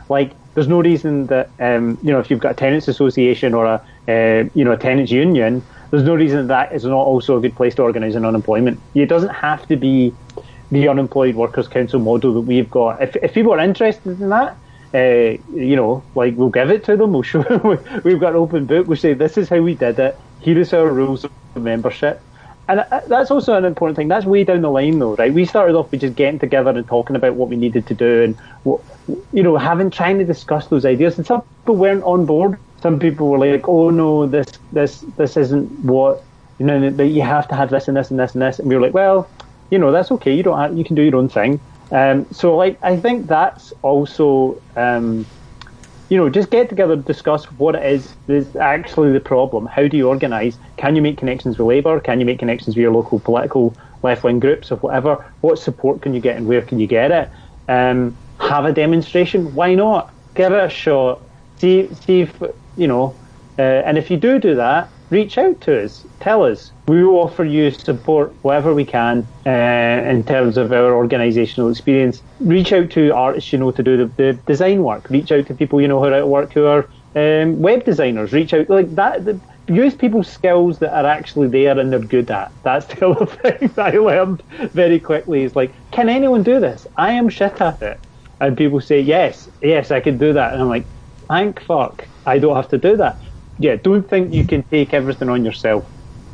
Like there's no reason that um, you know if you've got a tenants association or a uh, you know a tenants union, there's no reason that that is not also a good place to organise an unemployment. It doesn't have to be the unemployed workers council model that we've got. If if people are interested in that, uh, you know, like we'll give it to them. We'll show. we've got an open book. We'll say this is how we did it. Here is our rules of membership. And uh, that's also an important thing. That's way down the line, though, right? We started off with just getting together and talking about what we needed to do, and what, you know, having trying to discuss those ideas. And some people weren't on board. Some people were like, "Oh no, this this this isn't what you know. That you have to have this and this and this and this." And we were like, "Well, you know, that's okay. You don't you can do your own thing." Um, so, like, I think that's also, um, you know, just get together, discuss what it is is actually the problem. How do you organise? Can you make connections with Labour? Can you make connections with your local political left wing groups or whatever? What support can you get and where can you get it? Um, have a demonstration? Why not? Give it a shot. See, see if you know. Uh, and if you do do that, reach out to us. Tell us. We will offer you support whatever we can uh, in terms of our organisational experience. Reach out to artists you know to do the, the, design work. Reach out to people you know who are at work who are um, web designers. Reach out like that. The, use people's skills that are actually there and they're good at. That's the other thing that I learned very quickly. Is like, can anyone do this? I am shit at it. And people say, yes, yes, I can do that. And I'm like, thank fuck, I don't have to do that yeah, don't think you can take everything on yourself.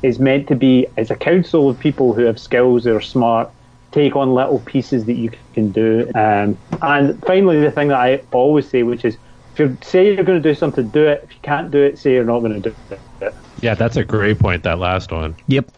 It's meant to be as a council of people who have skills, that are smart, take on little pieces that you can do. Um, and finally, the thing that I always say, which is, if you say you're going to do something, do it. If you can't do it, say you're not going to do it. Yeah, that's a great point. That last one. Yep.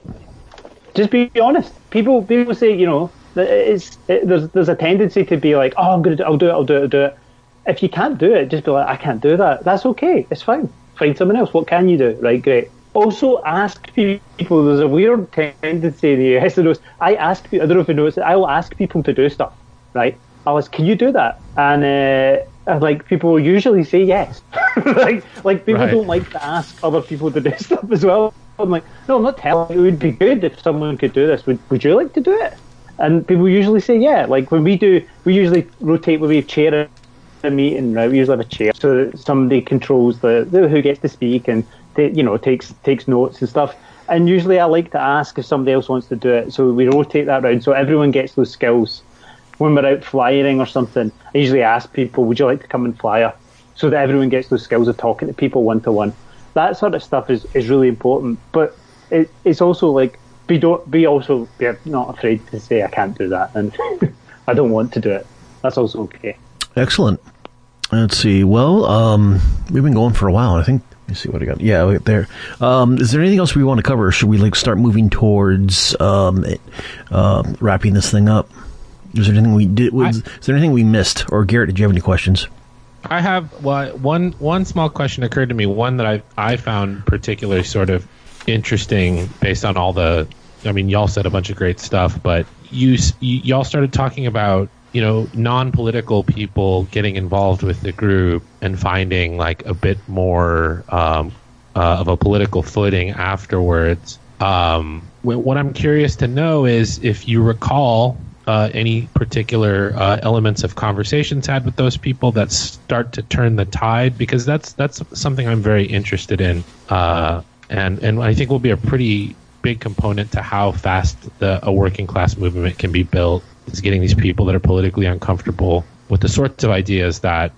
Just be honest. People people say, you know, it's it, there's there's a tendency to be like, oh, I'm going to, do, I'll do it, I'll do it, I'll do it. If you can't do it, just be like, I can't do that. That's okay. It's fine find someone else. What can you do? Right, great. Also, ask people. There's a weird tendency in the US. I ask. I don't know if you noticed. I will ask people to do stuff. Right. I was, can you do that? And uh, like people will usually say yes. like, like people right. don't like to ask other people to do stuff as well. I'm like, no, I'm not telling. You. It would be good if someone could do this. Would Would you like to do it? And people usually say yeah. Like when we do, we usually rotate where we chair a meeting, right, we usually have a chair so somebody controls the, the who gets to speak and you know takes takes notes and stuff. And usually, I like to ask if somebody else wants to do it, so we rotate that around so everyone gets those skills. When we're out flying or something, I usually ask people, "Would you like to come and flyer?" So that everyone gets those skills of talking to people one to one. That sort of stuff is, is really important, but it, it's also like be don't be also be not afraid to say I can't do that and I don't want to do it. That's also okay. Excellent. Let's see. Well, um, we've been going for a while. I think. Let me see what I got. Yeah, right there. Um, is there anything else we want to cover? Should we like start moving towards um, uh, wrapping this thing up? Is there anything we did? Was, I, is there anything we missed? Or Garrett, did you have any questions? I have well, one one small question occurred to me. One that I I found particularly sort of interesting based on all the. I mean, y'all said a bunch of great stuff, but you y'all started talking about you know, non-political people getting involved with the group and finding like a bit more um, uh, of a political footing afterwards. Um, what I'm curious to know is if you recall uh, any particular uh, elements of conversations had with those people that start to turn the tide, because that's that's something I'm very interested in, uh, and and I think will be a pretty big component to how fast the, a working class movement can be built is getting these people that are politically uncomfortable with the sorts of ideas that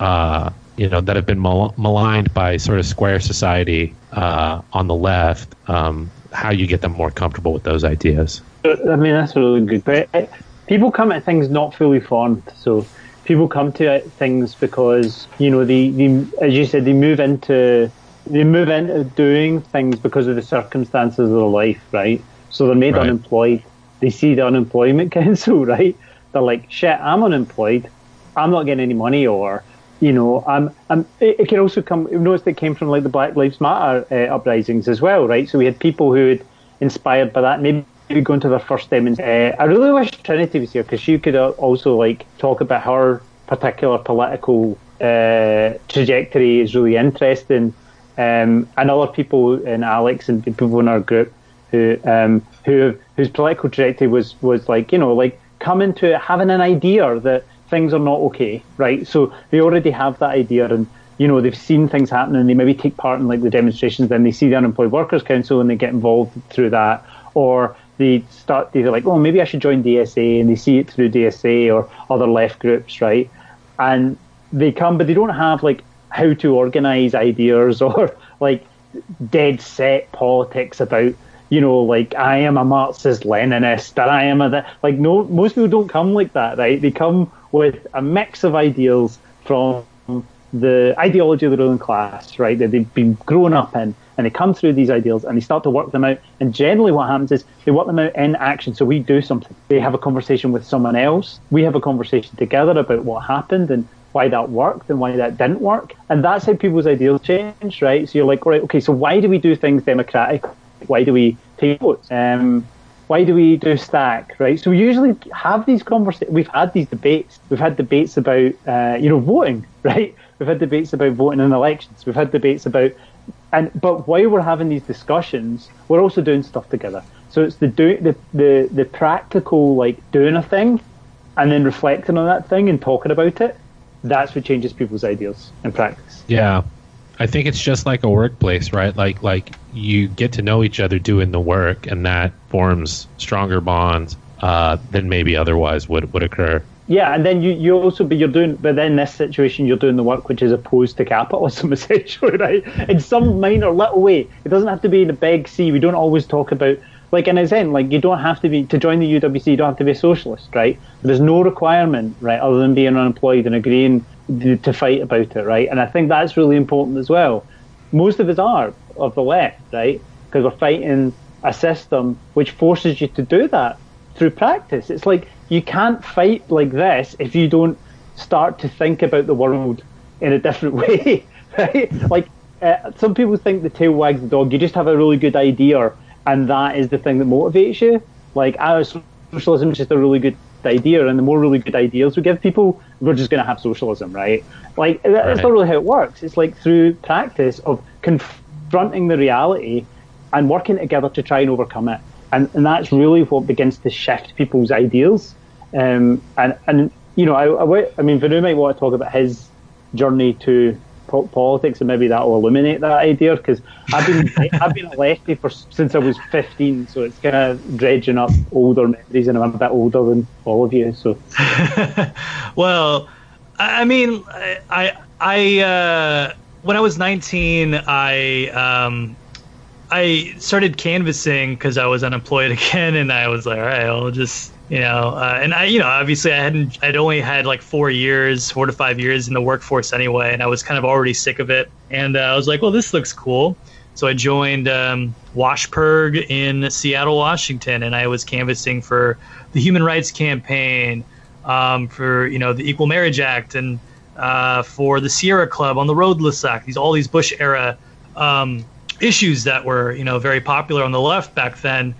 uh, you know that have been mal- maligned by sort of square society uh, on the left. Um, how you get them more comfortable with those ideas? I mean, that's a really good. But uh, people come at things not fully formed, so people come to things because you know they, they, as you said, they move into they move into doing things because of the circumstances of their life, right? So they're made right. unemployed. They see the unemployment council, right? They're like, shit, I'm unemployed. I'm not getting any money, or you know, I'm, I'm, it, it can also come. Noticed it came from like the Black Lives Matter uh, uprisings as well, right? So we had people who had inspired by that, maybe going to their first demonstration. Uh, I really wish Trinity was here because she could also like talk about her particular political uh, trajectory is really interesting. Um, and other people, and Alex and people in our group who um, who whose political trajectory was was like you know like coming to having an idea that things are not okay, right? So they already have that idea and you know they've seen things happen and they maybe take part in like the demonstrations then they see the unemployed workers council and they get involved through that or they start they're like oh maybe i should join dsa and they see it through dsa or other left groups right and they come but they don't have like how to organize ideas or like dead set politics about you know, like I am a Marxist Leninist, or I am a like no, most people don't come like that, right? They come with a mix of ideals from the ideology of the ruling class, right? That they've been grown up in, and they come through these ideals and they start to work them out. And generally, what happens is they work them out in action. So we do something. They have a conversation with someone else. We have a conversation together about what happened and why that worked and why that didn't work. And that's how people's ideals change, right? So you're like, right, okay, so why do we do things democratic? Why do we take votes? Um, why do we do stack, right? So we usually have these conversations. We've had these debates. We've had debates about, uh, you know, voting, right? We've had debates about voting in elections. We've had debates about, and but while we're having these discussions, we're also doing stuff together. So it's the do the the the practical like doing a thing, and then reflecting on that thing and talking about it. That's what changes people's ideas in practice. Yeah, I think it's just like a workplace, right? Like like you get to know each other doing the work, and that forms stronger bonds uh, than maybe otherwise would would occur. Yeah, and then you, you also but you're doing but then this situation you're doing the work which is opposed to capitalism essentially, right? In some minor little way. It doesn't have to be in a big C. We don't always talk about like in a sense, like you don't have to be to join the UWC. You don't have to be a socialist, right? There's no requirement, right, other than being unemployed and agreeing to fight about it, right? And I think that's really important as well. Most of us are of the left, right? Because we're fighting a system which forces you to do that through practice. It's like you can't fight like this if you don't start to think about the world in a different way, right? Like uh, some people think the tail wags the dog. You just have a really good idea, and that is the thing that motivates you. Like, our socialism is just a really good idea, and the more really good ideas we give people, we're just going to have socialism, right? Like that's right. not really how it works. It's like through practice of confronting the reality and working together to try and overcome it, and and that's really what begins to shift people's ideals. Um, and and you know, I, I, I mean, Venu might want to talk about his journey to politics, and maybe that will illuminate that idea. Because I've been I've been a lefty for since I was fifteen, so it's kind of dredging up older memories, and I'm a bit older than all of you. So, well, I mean, I I uh, when I was nineteen, I um, I started canvassing because I was unemployed again, and I was like, all right, I'll just you know, uh, and I, you know, obviously I hadn't, I'd only had like four years, four to five years in the workforce anyway, and I was kind of already sick of it. And uh, I was like, well, this looks cool. So I joined um, in Seattle, Washington, and I was canvassing for the Human Rights Campaign, um, for you know the Equal Marriage Act, and uh, for the Sierra Club on the Roadless Act. These all these Bush era um, issues that were you know very popular on the left back then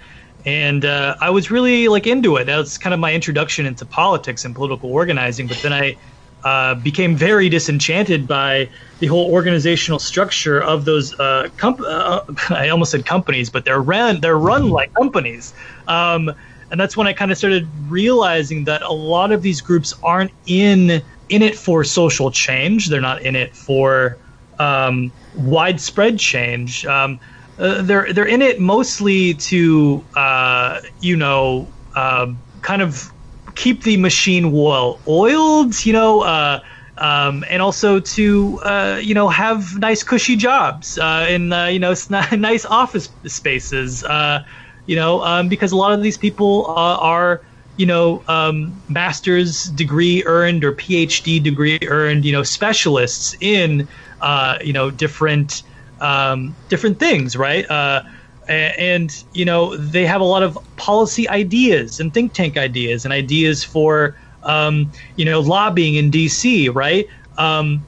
and uh, I was really like into it. That was kind of my introduction into politics and political organizing. But then I uh, became very disenchanted by the whole organizational structure of those. Uh, comp- uh, I almost said companies, but they're run they're run like companies. Um, and that's when I kind of started realizing that a lot of these groups aren't in in it for social change. They're not in it for um, widespread change. Um, uh, they're they're in it mostly to uh, you know uh, kind of keep the machine well oiled, you know, uh, um, and also to uh, you know have nice cushy jobs uh, in you know nice office spaces. You know, um, because a lot of these people are you know um, master's degree earned or PhD degree earned you know specialists in uh, you know different um, different things, right? and you know they have a lot of policy ideas and think tank ideas and ideas for um, you know, lobbying in D.C., right? Um,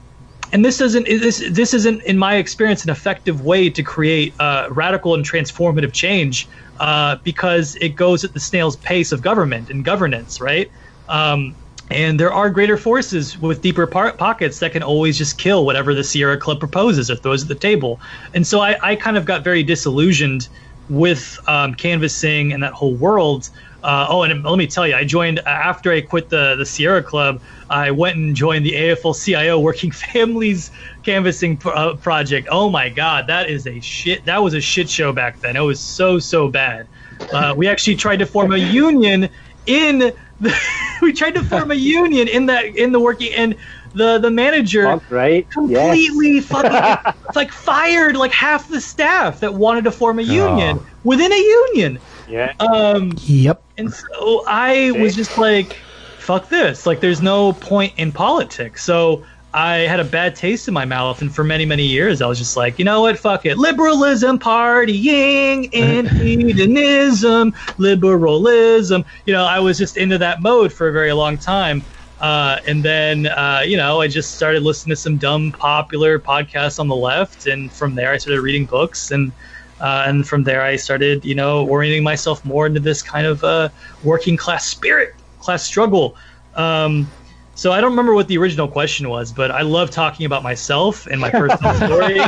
and this doesn't this this isn't in my experience an effective way to create uh, radical and transformative change uh, because it goes at the snail's pace of government and governance, right? Um, and there are greater forces with deeper par- pockets that can always just kill whatever the Sierra Club proposes or throws at the table. And so I, I kind of got very disillusioned with um, canvassing and that whole world uh, oh, and let me tell you, I joined after I quit the the Sierra Club. I went and joined the AFL-CIO Working Families Canvassing pro- uh, Project. Oh my God, that is a shit. That was a shit show back then. It was so so bad. Uh, we actually tried to form a union in. The, we tried to form a union in that in the working and the the manager right completely yes. fucking like fired like half the staff that wanted to form a union oh. within a union. Yeah. Um, yep. And so I was just like, fuck this. Like, there's no point in politics. So I had a bad taste in my mouth. And for many, many years, I was just like, you know what? Fuck it. Liberalism, partying, and hedonism, liberalism. You know, I was just into that mode for a very long time. Uh, and then, uh, you know, I just started listening to some dumb, popular podcasts on the left. And from there, I started reading books. And uh, and from there, I started, you know, orienting myself more into this kind of uh, working class spirit, class struggle. Um, so I don't remember what the original question was, but I love talking about myself and my personal story.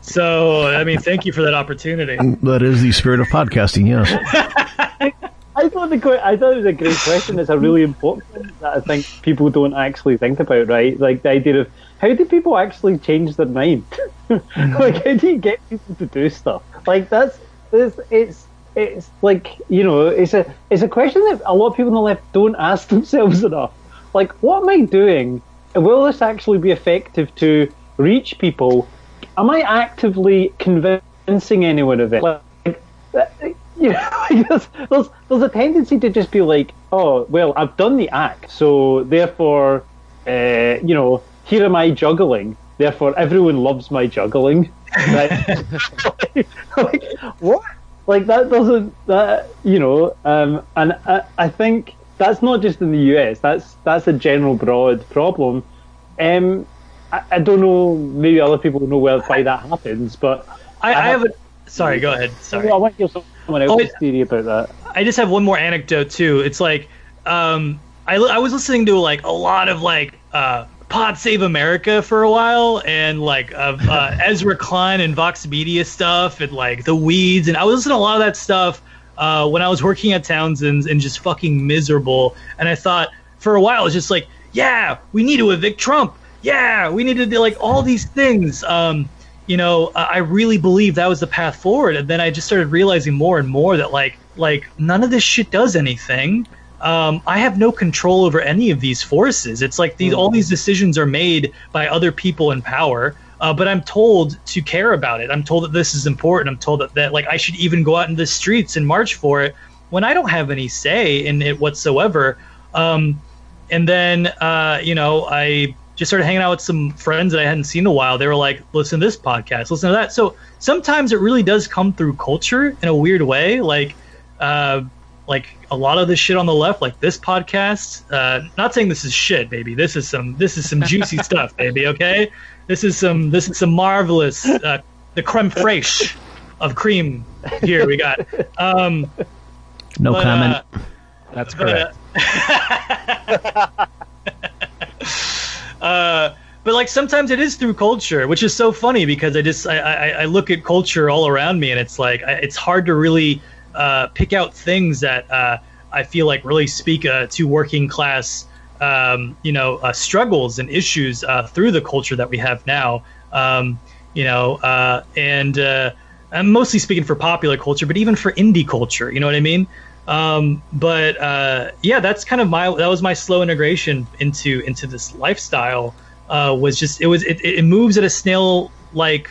so I mean, thank you for that opportunity. That is the spirit of podcasting, yes. I thought the I thought it was a great question. It's a really important one that I think people don't actually think about. Right, like the idea of how do people actually change their mind? Like, how do you get people to do stuff? Like, that's it's, it's it's like you know, it's a it's a question that a lot of people on the left don't ask themselves enough. Like, what am I doing? Will this actually be effective to reach people? Am I actively convincing anyone of it? Like, you know, there's, there's, there's a tendency to just be like, oh, well, I've done the act, so therefore, uh, you know, here am I juggling. Therefore, everyone loves my juggling. Right? like, what? Like that doesn't that you know? Um, and I, I think that's not just in the US. That's that's a general broad problem. Um, I, I don't know. Maybe other people know where why that happens, but I, I, have, have a. Sorry, go ahead. Sorry. I want to hear someone else's oh, theory about that. I just have one more anecdote too. It's like um, I I was listening to like a lot of like uh, Pod Save America for a while, and like uh, uh, Ezra Klein and Vox Media stuff, and like the Weeds, and I was listening to a lot of that stuff uh, when I was working at Townsend's, and just fucking miserable. And I thought for a while, it's just like, yeah, we need to evict Trump. Yeah, we need to do like all these things. Um, you know, I really believe that was the path forward, and then I just started realizing more and more that like like none of this shit does anything um, I have no control over any of these forces. It's like these all these decisions are made by other people in power. Uh, but I'm told to care about it. I'm told that this is important. I'm told that, that like I should even go out in the streets and march for it when I don't have any say in it whatsoever. Um, and then uh, you know I just started hanging out with some friends that I hadn't seen in a while. They were like, "Listen to this podcast, listen to that." So sometimes it really does come through culture in a weird way. Like uh, like a lot of the shit on the left, like this podcast. Uh, not saying this is shit, baby. This is some this is some juicy stuff, baby. Okay, this is some this is some marvelous uh, the creme fraiche of cream. Here we got. Um, no but, comment. Uh, That's correct. uh, but like sometimes it is through culture, which is so funny because I just I, I, I look at culture all around me and it's like I, it's hard to really uh, pick out things that uh, I feel like really speak uh, to working class, um, you know, uh, struggles and issues uh, through the culture that we have now. Um, you know, and I'm mostly speaking for popular culture, but even for indie culture, you know what I mean? Um, but yeah, that's kind of my that was my slow integration into into this lifestyle. Was just it was it, it moves at a snail like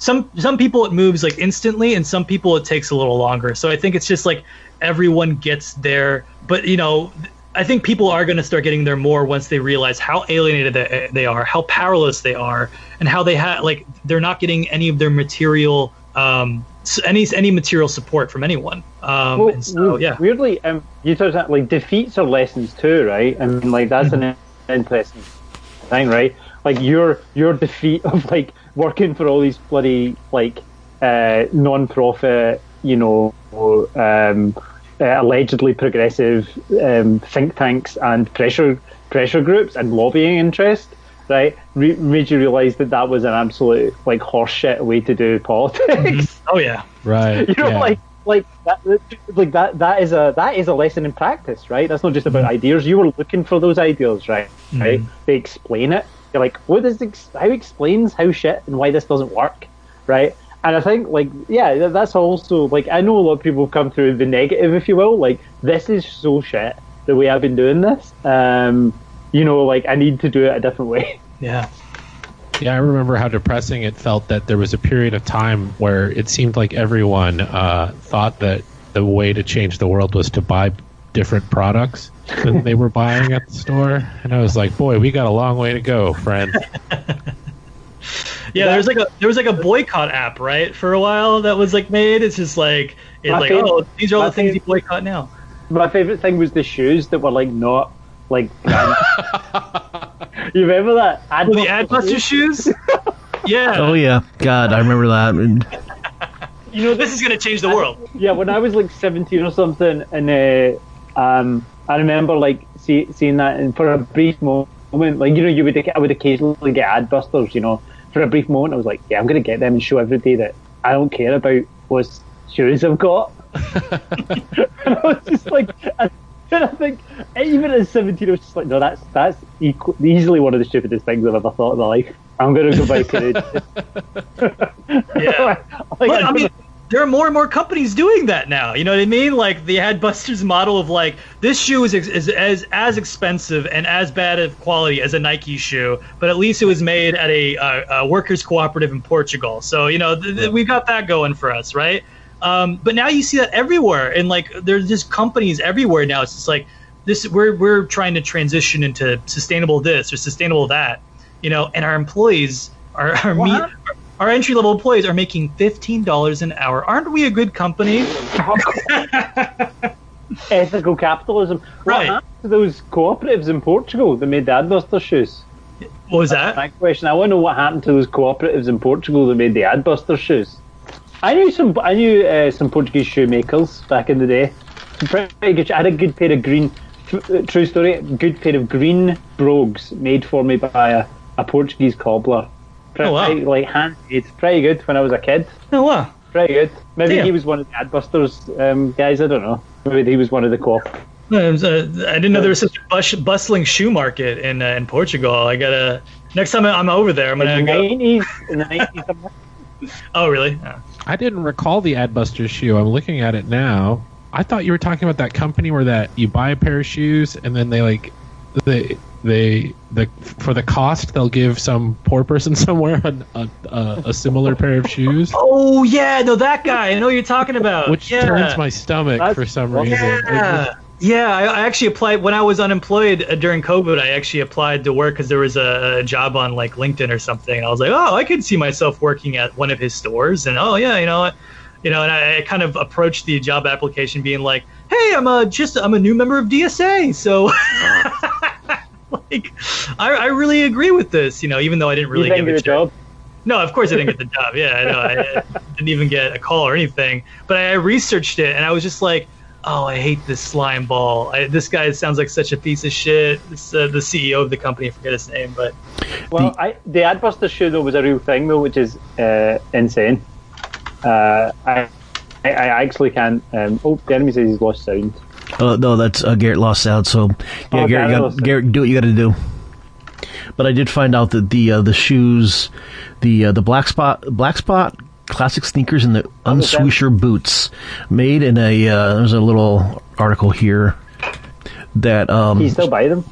some some people it moves like instantly, and some people it takes a little longer. So I think it's just like everyone gets there, but you know. I think people are going to start getting there more once they realize how alienated they, they are, how powerless they are, and how they have like they're not getting any of their material um, any any material support from anyone. Um, well, so, yeah. Weirdly, um, you touched that like defeats are lessons too, right? I mean, like that's an mm-hmm. interesting thing, right? Like your your defeat of like working for all these bloody like uh, non-profit, you know, um, uh, allegedly progressive um, think tanks and pressure pressure groups and lobbying interest, right? Re- made you realise that that was an absolute like horseshit way to do politics. Mm-hmm. Oh yeah, right. you know, yeah. like like that, like that that is a that is a lesson in practice, right? That's not just about mm-hmm. ideas. You were looking for those ideas, right? Mm-hmm. Right? They explain it. You're like, what does ex- how explains how shit and why this doesn't work, right? And I think, like, yeah, that's also like I know a lot of people come through the negative, if you will. Like, this is so shit the way I've been doing this. Um, you know, like I need to do it a different way. Yeah. Yeah, I remember how depressing it felt that there was a period of time where it seemed like everyone uh, thought that the way to change the world was to buy different products than they were buying at the store. And I was like, boy, we got a long way to go, friend. yeah, there was like a there was like a boycott app, right, for a while that was like made. It's just like it's like, favorite, oh, these are all the things you boycott now. My favorite thing was the shoes that were like not like. you remember that? Ad oh, the Adbuster shoes? yeah. Oh yeah, God, I remember that. you know, this is going to change the world. Yeah, when I was like 17 or something, and uh, um, I remember like see, seeing that, and for a brief moment, like you know, you would I would occasionally get Adbusters, you know. For a brief moment, I was like, yeah, I'm going to get them and show everybody that I don't care about what shoes I've got. I was just like, I and I think even at 17, I was just like, no, that's that's equal, easily one of the stupidest things I've ever thought in my life. I'm going to go buy it. yeah. like, I mean, there are more and more companies doing that now. You know what I mean? Like the Adbusters model of like this shoe is, is, as as expensive and as bad of quality as a Nike shoe, but at least it was made at a, a workers cooperative in Portugal. So you know th- th- we got that going for us, right? Um, but now you see that everywhere, and like there's just companies everywhere now. It's just like this. We're we're trying to transition into sustainable this or sustainable that, you know. And our employees, our our, me, our entry level employees are making fifteen dollars an hour. Aren't we a good company? Ethical capitalism. Right. What happened to those cooperatives in Portugal that made the Adbuster shoes? What was that? my question. I want to know what happened to those cooperatives in Portugal that made the Adbuster shoes. I knew some. I knew uh, some Portuguese shoemakers back in the day. Pretty good. I had a good pair of green. Uh, true story. Good pair of green brogues made for me by a, a Portuguese cobbler. Pretty, oh, wow. Like handmade. Pretty good when I was a kid. Oh wow. Pretty good. Maybe Damn. he was one of the Adbusters um, guys. I don't know. Maybe he was one of the co uh, I didn't know there was such a bus- bustling shoe market in uh, in Portugal. I gotta next time I'm over there. I'm gonna in the go. 90s, in the 90s. oh really? Yeah. I didn't recall the Adbuster shoe. I'm looking at it now. I thought you were talking about that company where that you buy a pair of shoes and then they like they they the for the cost they'll give some poor person somewhere a, a, a similar pair of shoes. Oh yeah, no that guy. I know you're talking about. Which yeah. turns my stomach That's, for some reason. Yeah. Yeah, I, I, actually applied when I was unemployed uh, during COVID. I actually applied to work because there was a, a, job on like LinkedIn or something. And I was like, oh, I could see myself working at one of his stores. And oh yeah, you know, you know, and I, I kind of approached the job application being like, hey, I'm a just I'm a new member of DSA, so like I, I really agree with this. You know, even though I didn't really you get a job. No, of course I didn't get the job. Yeah, I know. I, I didn't even get a call or anything. But I researched it, and I was just like oh, I hate this slime ball. I, this guy sounds like such a piece of shit. This, uh, the CEO of the company, I forget his name, but well, the, I, the Adbuster shoe though was a real thing though, which is uh, insane. Uh, I, I, I actually can't. Um, oh, Jeremy says he's lost sound. Oh no, that's uh, Garrett lost out. So yeah, oh, Garrett, got, Garrett, do what you got to do. But I did find out that the uh, the shoes, the uh, the black spot black spot classic sneakers and the was unswoosher boots, made in a. Uh, there's a little article here that um, Can you still buy them?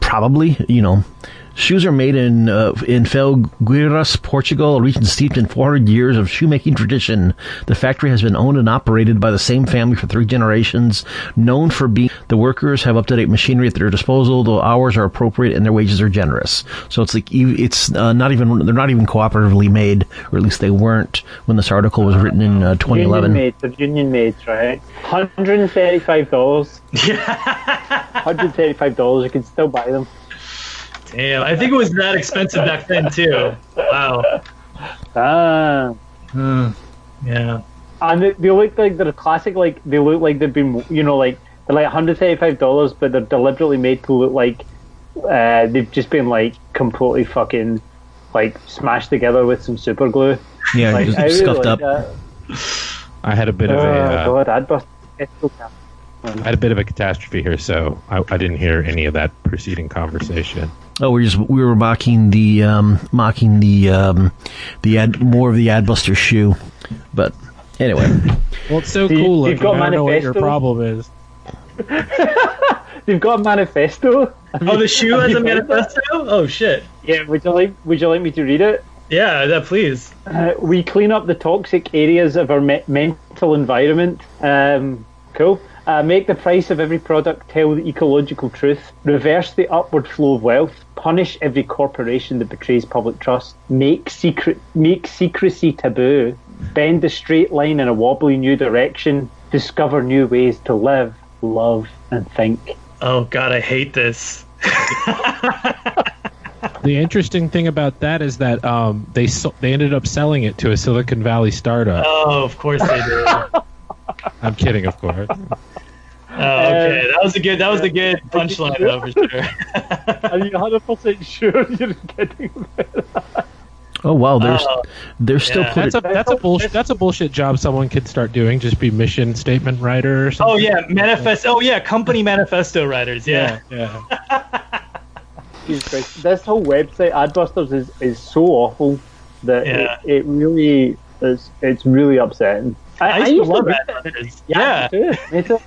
probably you know. Shoes are made in uh, in Felgueiras, Portugal, a region steeped in 400 years of shoemaking tradition. The factory has been owned and operated by the same family for three generations. Known for being, the workers have up to date machinery at their disposal. The hours are appropriate and their wages are generous. So it's like it's uh, not even they're not even cooperatively made, or at least they weren't when this article was written in uh, 2011. Union made. They're union made, right? Hundred and thirty-five dollars. Hundred and thirty-five dollars. You can still buy them. Damn, I think it was that expensive back then too. Wow. Ah. Yeah. And they, they look like they're classic. Like they look like they've been, you know, like they're like one hundred thirty-five dollars, but they're deliberately made to look like uh, they've just been like completely fucking like smashed together with some super glue. Yeah, Like just I really scuffed like up. that. I had a bit of Oh a uh, god, I'd bust. It's so bad. I had a bit of a catastrophe here, so I, I didn't hear any of that preceding conversation. Oh, we just we were mocking the um, mocking the um, the ad more of the Adbuster shoe, but anyway. Well, it's so Do you- cool you've looking. got I don't know what your manifesto? problem is. They've got a manifesto. Oh, the shoe has a manifesto. Oh shit. Yeah, would you like? Would you like me to read it? Yeah, that please. Uh, we clean up the toxic areas of our me- mental environment. Um, cool. Uh, make the price of every product tell the ecological truth. Reverse the upward flow of wealth. Punish every corporation that betrays public trust. Make secret, make secrecy taboo. Bend the straight line in a wobbly new direction. Discover new ways to live, love, and think. Oh god, I hate this. The interesting thing about that is that um, they so- they ended up selling it to a Silicon Valley startup. Oh, of course they do. oh, I'm kidding, of course. Oh, okay. That was a good. That was a good punchline, though, for sure. Are you 100% sure you're kidding? Oh wow, there's Oh, they're still yeah. That's a that's a bullshit that's a bullshit job someone could start doing. Just be mission statement writer or oh, something. Oh yeah, manifest. Oh yeah, company manifesto writers. Yeah. yeah, yeah. Jesus This whole website, Adbusters, is, is so awful that Yeah. it, it really is. It's really upsetting. I, used to love read Adbusters. Yeah, Yeah. me too.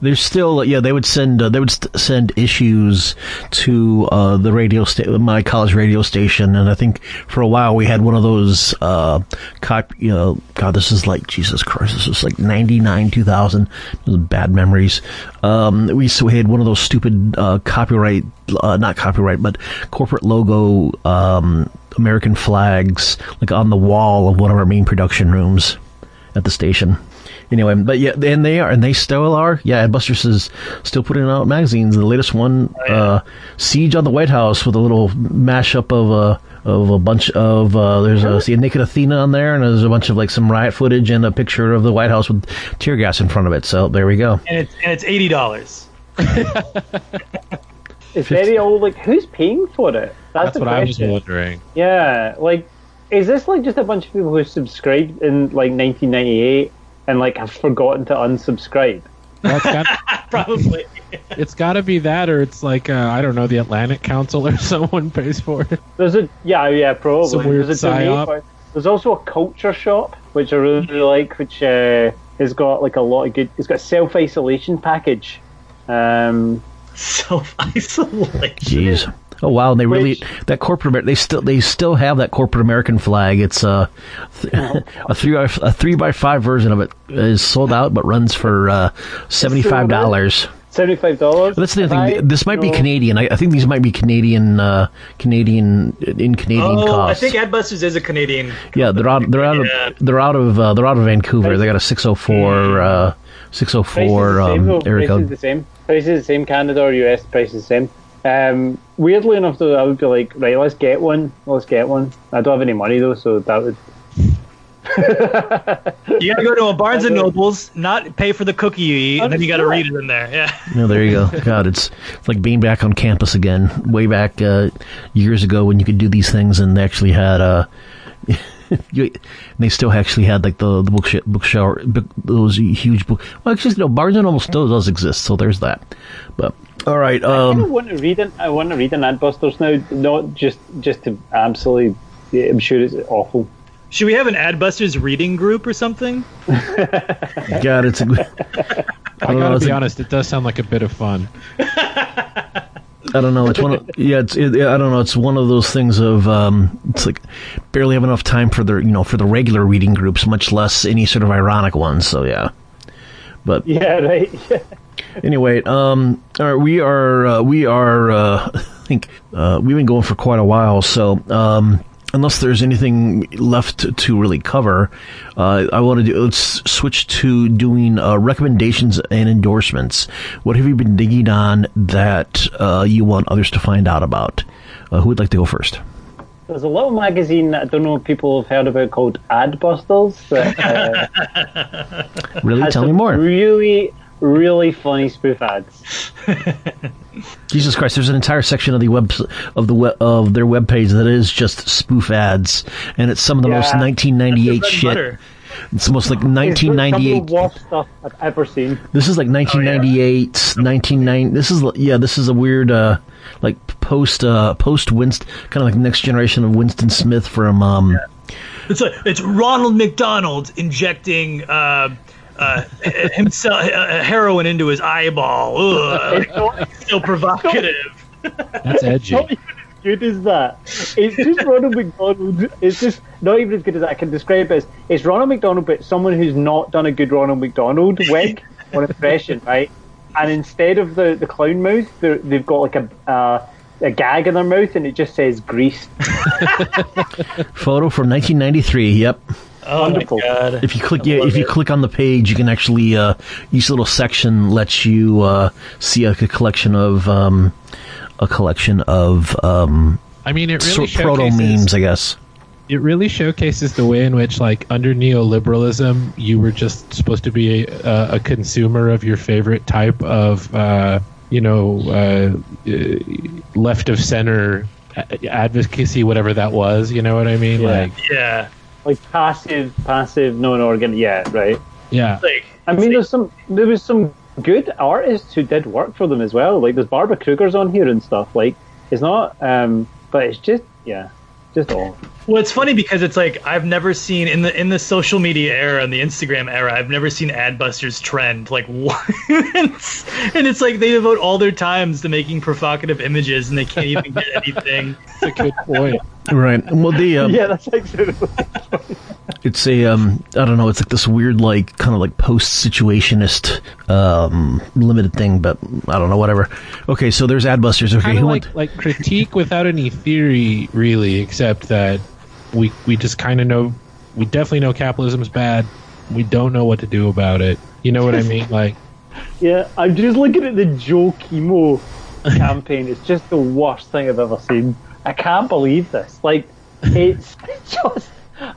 There's still yeah they would send uh, they would st- send issues to uh, the radio sta- my college radio station and I think for a while we had one of those uh cop you know God this is like Jesus Christ this was like 99 2000 Those bad memories um we so we had one of those stupid uh, copyright uh, not copyright but corporate logo um American flags like on the wall of one of our main production rooms at the station. Anyway, but yeah, and they are, and they still are. Yeah, Adbusters is still putting out magazines. The latest one, uh, Siege on the White House, with a little mashup of a of a bunch of uh, there's a see a naked Athena on there, and there's a bunch of like some riot footage and a picture of the White House with tear gas in front of it. So there we go. And it's and it's eighty dollars. It's very old. Like, who's paying for it? That's, That's the what I was wondering. Yeah, like, is this like just a bunch of people who subscribed in like 1998 and like have forgotten to unsubscribe? Well, it's got Probably. it's got to be that, or it's like uh, I don't know, the Atlantic Council or someone pays for it. There's a yeah, yeah, probably. Some weird There's a psyop. There's also a culture shop which I really, really like, which uh, has got like a lot of good. It's got a self isolation package. Um, Self isolation. Jeez. Oh wow, and they really Which- that corporate they still they still have that corporate American flag. It's uh, th- a three by, a three by five version of it is sold out, but runs for uh, seventy five dollars. Seventy-five dollars. That's the other thing. This might be Canadian. I, I think these might be Canadian, uh, Canadian in Canadian Oh, I costs. think Adbusters is a Canadian. yeah, they're out. They're out Yeah. of. They're out of. Uh, they're out of Vancouver. They got a six hundred four. Uh, six hundred four um, area Price is the same. Price is the same. Canada or US price is the same. Um, weirdly enough, though, I would be like, right, let's get one. Let's get one. I don't have any money though, so that would. You gotta go to a Barnes and Nobles, not pay for the cookie you eat, and then you gotta read it in there. Yeah. No, there you go. God, it's, it's like being back on campus again. Way back uh, years ago when you could do these things and they actually had uh, you, and they still actually had like the the book sh- book book, those huge book. Well, actually, no, Barnes and Noble still does exist, so there's that. But all right, I kind of um, want to read an. I want to read an Adbusters now, not just just to absolutely. yeah, I'm sure it's awful. Should we have an Adbusters reading group or something? God, it's a. I don't know, gotta it's be a- honest, it does sound like a bit of fun. I don't know. It's one. Of, yeah, it's. It, I don't know. It's one of those things of. Um, it's like barely have enough time for the you know for the regular reading groups, much less any sort of ironic ones. So yeah. But Yeah, right. Anyway, um, all right, we are uh, we are. Uh, I think uh, we've been going for quite a while. So um, unless there's anything left to really cover, uh, I want to do. Let's switch to doing uh, recommendations and endorsements. What have you been digging on that uh, you want others to find out about? Uh, who would like to go first? There's a little magazine I don't know if people have heard about called Adbusters uh, Really, tell me more. really, really funny spoof ads. Jesus Christ! There's an entire section of the web of the web, of their webpage that is just spoof ads, and it's some of the most 1998 shit. butter. It's almost like It's some of 1998. the worst stuff I've ever seen. This is like 1998, 1990. This is yeah, this is a weird uh like post uh post Winston kind of like next generation of Winston Smith from um It's like it's Ronald McDonald injecting uh, uh, himself uh, heroin into his eyeball. Ugh, It's so provocative. That's edgy. not even as good as that. It's just Ronald McDonald. It's just not even as good as that. I can describe it as it's Ronald McDonald, but someone who's not done a good Ronald McDonald wig or impression, right? And instead of the, the clown mouth, they're- they've got like a uh, a gag in their mouth, and it just says grease. photo from 1993. Yep. Oh Wonderful. my god! If you click yeah, love if you it. click on the page, you can actually uh each little section lets you uh see like a collection of um a collection of um I mean, it really sort proto showcases memes, I guess. it really showcases the way in which, like, under neoliberalism, you were just supposed to be a, a consumer of your favorite type of, uh, you know, uh, uh, left of center advocacy, whatever that was. You know what I mean? Yeah. Like, yeah, like passive, passive, non-organic. Yeah, right. yeah. like I mean, there's some there was some good artists who did work for them as well. Like there's Barbara Kruger's on here and stuff. Like it's not, um, but it's just yeah, just all. Well, it's funny because it's like I've never seen in the in the social media era and the Instagram era, I've never seen Adbusters trend like once, and it's like they devote all their times to making provocative images and they can't even get anything. That's a good point. Right. Well, the um, Yeah, that's actually. it's a um I don't know. It's like this weird like kind of like post situationist um limited thing, but I don't know. Whatever. Okay, so there's Adbusters. Okay, kind who of like like critique without any theory, really, except that we we just kind of know we definitely know capitalism's bad. We don't know what to do about it. You know what I mean? Like, Yeah, I'm just looking at the Joe Chemo campaign. It's just the worst thing I've ever seen. I can't believe this. Like, it's just.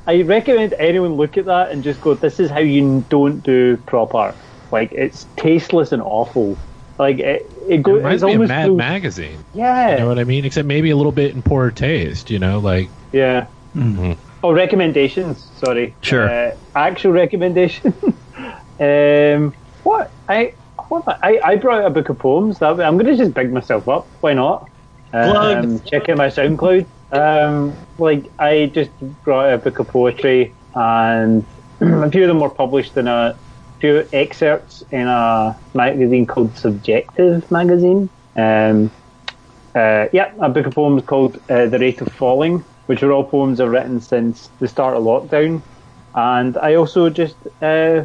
I recommend anyone look at that and just go, "This is how you don't do prop art." Like, it's tasteless and awful. Like, it, it it goes. reminds It's me of almost Mad through- Magazine. Yeah, You know what I mean? Except maybe a little bit in poor taste. You know, like Yeah. Oh, recommendations. Sorry. Sure. Uh, actual recommendation. um, what I what I, I I brought a book of poems. That I'm going to just big myself up. Why not? Um, check out my SoundCloud. Um, like I just brought out a book of poetry, and a few of them were published in a few excerpts in a magazine called Subjective magazine. Um, uh, yeah, a book of poems called uh, The Rate of Falling, which are all poems I've written since the start of lockdown. And I also just, uh,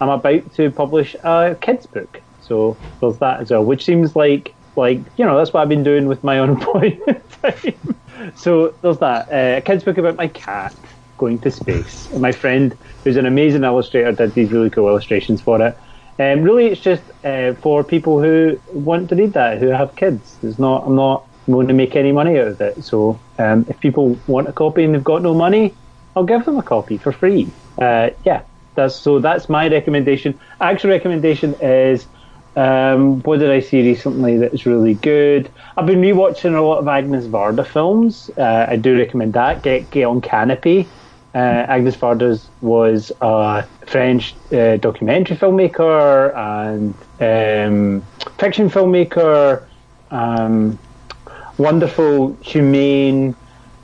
I'm about to publish a kids book. So there's that as well, which seems like, like you know, that's what I've been doing with my unemployment time. so there's that. Uh, a kids book about my cat going to space. And my friend, who's an amazing illustrator, did these really cool illustrations for it. Um, really, it's just uh, for people who want to read that, who have kids. It's not. I'm not going to make any money out of it. So, um, if people want a copy and they've got no money, I'll give them a copy for free. Uh, yeah, that's so. That's my recommendation. Actual recommendation is. Um, what did I see recently that is really good? I've been rewatching a lot of Agnes Varda films. Uh, I do recommend that. Get get on Kanopy. Uh, Agnes Varda was a French uh, documentary filmmaker and um, fiction filmmaker. Um, wonderful, humane,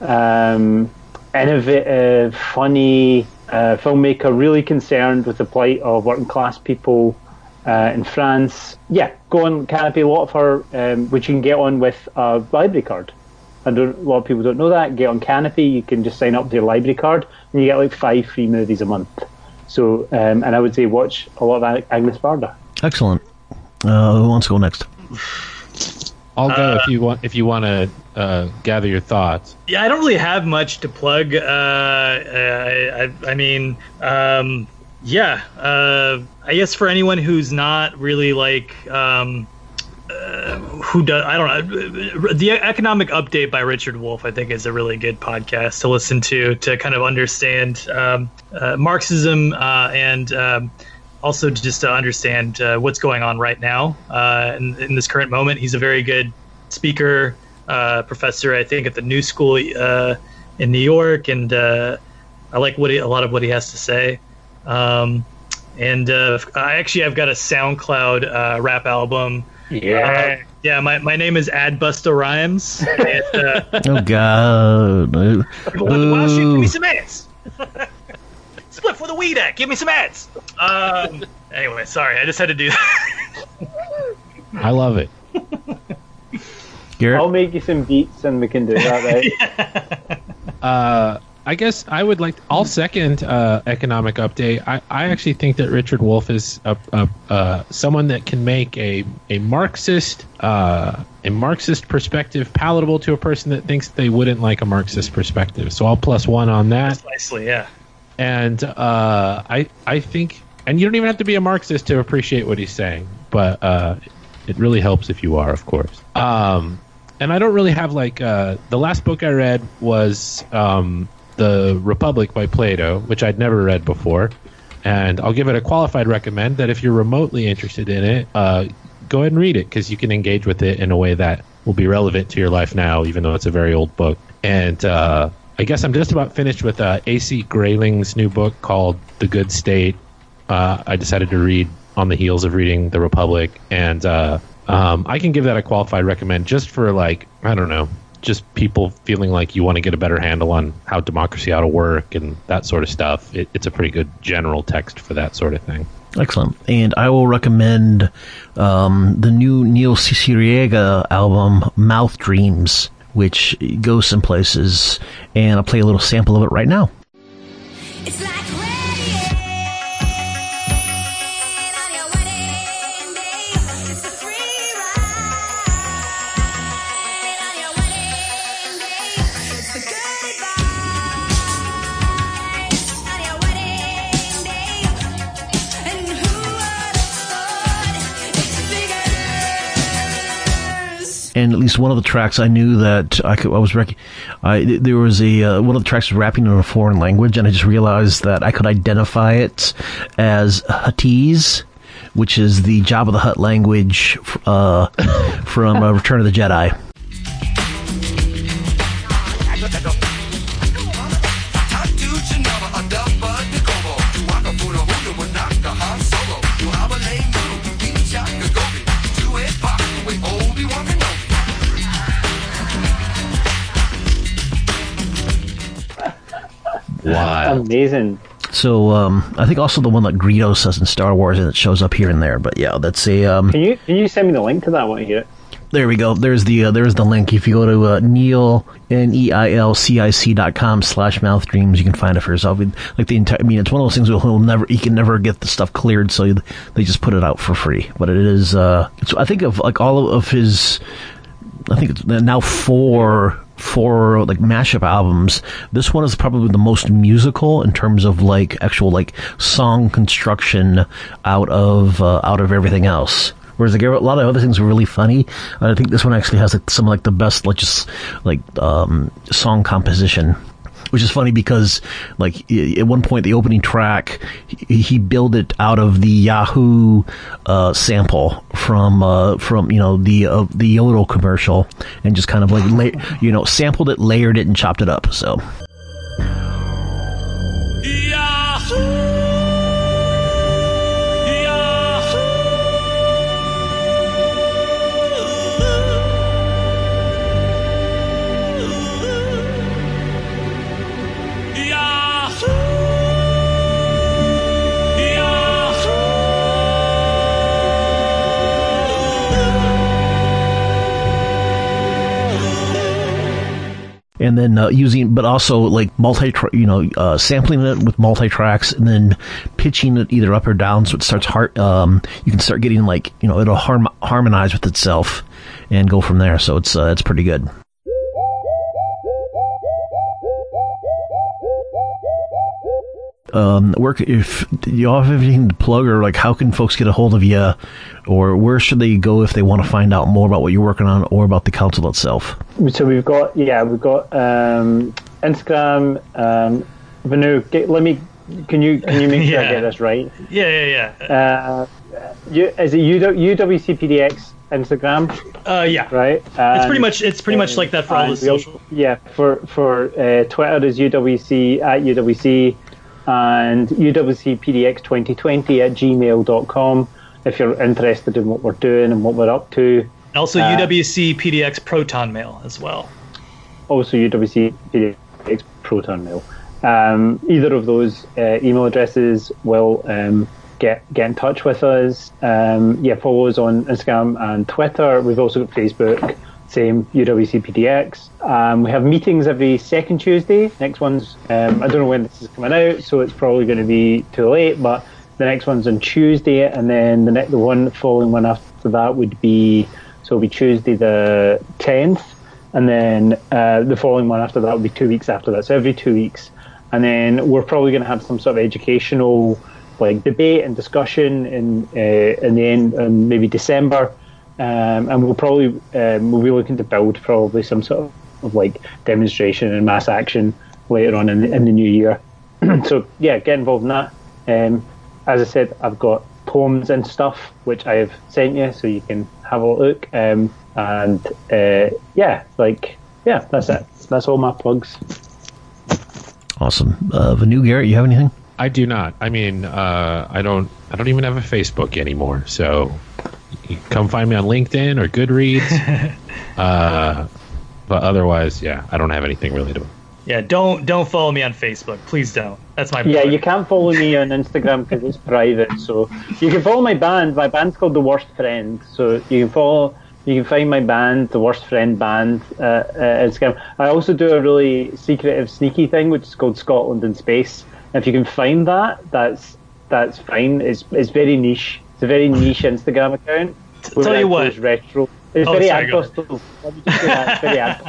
um, innovative, funny uh, filmmaker, really concerned with the plight of working class people uh, in France. Yeah, go on Kanopy A lot of her, um, which you can get on with a library card. I don't. A lot of people don't know that. Get on Kanopy, You can just sign up to your library card, and you get like five free movies a month. So, um, and I would say watch a lot of Agnes Varda. Excellent. Uh, who wants to go next? I'll go if you want. If you want to uh, gather your thoughts. Yeah, I don't really have much to plug. Uh, I, I, I mean, um, yeah. Uh, I guess for anyone who's not really like. Um, uh, who does I don't know the economic update by Richard Wolff I think is a really good podcast to listen to to kind of understand um, uh, Marxism uh, and um, also just to understand uh, what's going on right now uh, in, in, this current moment. He's a very good speaker, uh, professor I think at the New School in New York, and I like what he, a lot of what he has to say. Um, and I actually I've got a SoundCloud uh, rap album. Yeah. Uh, yeah, my, my name is Ad Busta Rhymes. And, uh, oh God! Wow, shit, give me some ads. Split for the weed act. Give me some ads. Um, anyway, sorry, I just had to do that. I love it. Garrett? I'll make you some beats and we can do that, right? yeah. uh, I guess I would like. I'll second uh, economic update. I, I actually think that Richard Wolff is a, a, uh, someone that can make a a Marxist uh, a Marxist perspective palatable to a person that thinks they wouldn't like a Marxist perspective. So I'll plus one on that. Precisely, yeah. And uh, I I think, and you don't even have to be a Marxist to appreciate what he's saying, but uh, it really helps if you are, of course. Um, and I don't really have like uh, the last book I read was um, the Republic by Plato, which I'd never read before. And I'll give it a qualified recommend that if you're remotely interested in it, uh, go ahead and read it because you can engage with it in a way that will be relevant to your life now, even though it's a very old book. And uh, I guess I'm just about finished with uh, A.C. Grayling's new book called The Good State. Uh, I decided to read on the heels of reading The Republic, and uh, um, I can give that a qualified recommend just for like I don't know just people feeling like you want to get a better handle on how democracy ought to work and that sort of stuff. It, it's a pretty good general text for that sort of thing. Excellent. And I will recommend um, the new Neil Cicierega album, Mouth Dreams, which goes some places. And I'll play a little sample of it right now. And at least one of the tracks I knew that I, could, I was rec- I, there was a uh, one of the tracks was rapping in a foreign language, and I just realized that I could identify it as Huttese, which is the Jabba the Hutt language uh, from uh, Return of the Jedi. Amazing. So um, I think also the one that Greedo says in Star Wars and it shows up here and there. But yeah, that's a. Um, can you can you send me the link to that? one want to hear it. There we go. There's the uh, there's the link. If you go to uh, Neil N E I L C I C dot com slash mouth dreams, you can find it for yourself. Like the entire, I mean, it's one of those things where he'll never, he can never get the stuff cleared, so they just put it out for free. But it is, uh, I think of like all of his, I think it's now four for like mashup albums, this one is probably the most musical in terms of like actual like song construction out of uh, out of everything else. Whereas like, a lot of other things were really funny, I think this one actually has like some like the best like just like um, song composition which is funny because like at one point the opening track he, he built it out of the Yahoo uh, sample from uh, from you know the uh, the Yodel commercial and just kind of like la- you know sampled it, layered it, and chopped it up. So. And then uh, using, but also like multi, you know, uh, sampling it with multi tracks, and then pitching it either up or down, so it starts hard. Um, you can start getting like, you know, it'll harm- harmonize with itself, and go from there. So it's uh, it's pretty good. Um, work if you all have anything to plug or like how can folks get a hold of you or where should they go if they want to find out more about what you're working on or about the council itself So we've got yeah, we've got um, Instagram. Um, Venu, get, let me. Can you can you make sure I get this right? Yeah, yeah, yeah. Uh, you, is it UW, UWCPDX Instagram, Uh, yeah. right? It's pretty much it's pretty much like that for all the and we also- social. Yeah, for for uh, Twitter is UWC at UWC and UWCPDX 2020 at gmail.com if you're interested in what we're doing and what we're up to. Also, Uh, UWC PDX Proton Mail as well. Also, UWC PDX Proton Mail. Um, either of those uh, email addresses will um, get get in touch with us. Um, yeah, follow us on Instagram and Twitter. We've also got Facebook. Same UWC PDX. Um, we have meetings every second Tuesday. Next one's um, I don't know when this is coming out, so it's probably going to be too late. But the next one's on Tuesday, and then the next the one following one after that would be so it'll be Tuesday the tenth, and then uh, the following one after that would be two weeks after that. So every two weeks, and then we're probably going to have some sort of educational like debate and discussion in uh, in the end, in maybe December, um, and we'll probably um, we'll be looking to build probably some sort of, of like demonstration and mass action later on in the, in the new year. so yeah, get involved in that. Um, as I said, I've got poems and stuff which I have sent you, so you can have a look. Um, and uh, yeah, like yeah, that's it. That's all my plugs. awesome uh, Venu Garrett you have anything I do not. I mean, uh, I don't. I don't even have a Facebook anymore. So, you can come find me on LinkedIn or Goodreads. uh, but otherwise, yeah, I don't have anything really to. Yeah, don't don't follow me on Facebook, please don't. That's my Yeah, plug. you can't follow me on Instagram because it's private. So you can follow my band. My band's called The Worst Friend. So you can follow. You can find my band, The Worst Friend Band, uh, uh, Instagram. I also do a really secretive, sneaky thing, which is called Scotland in Space. If you can find that, that's that's fine. It's it's very niche. It's a very niche Instagram account. tell where you what. post retro. It's Oh, very sorry, ad Let me just say that. It's very ad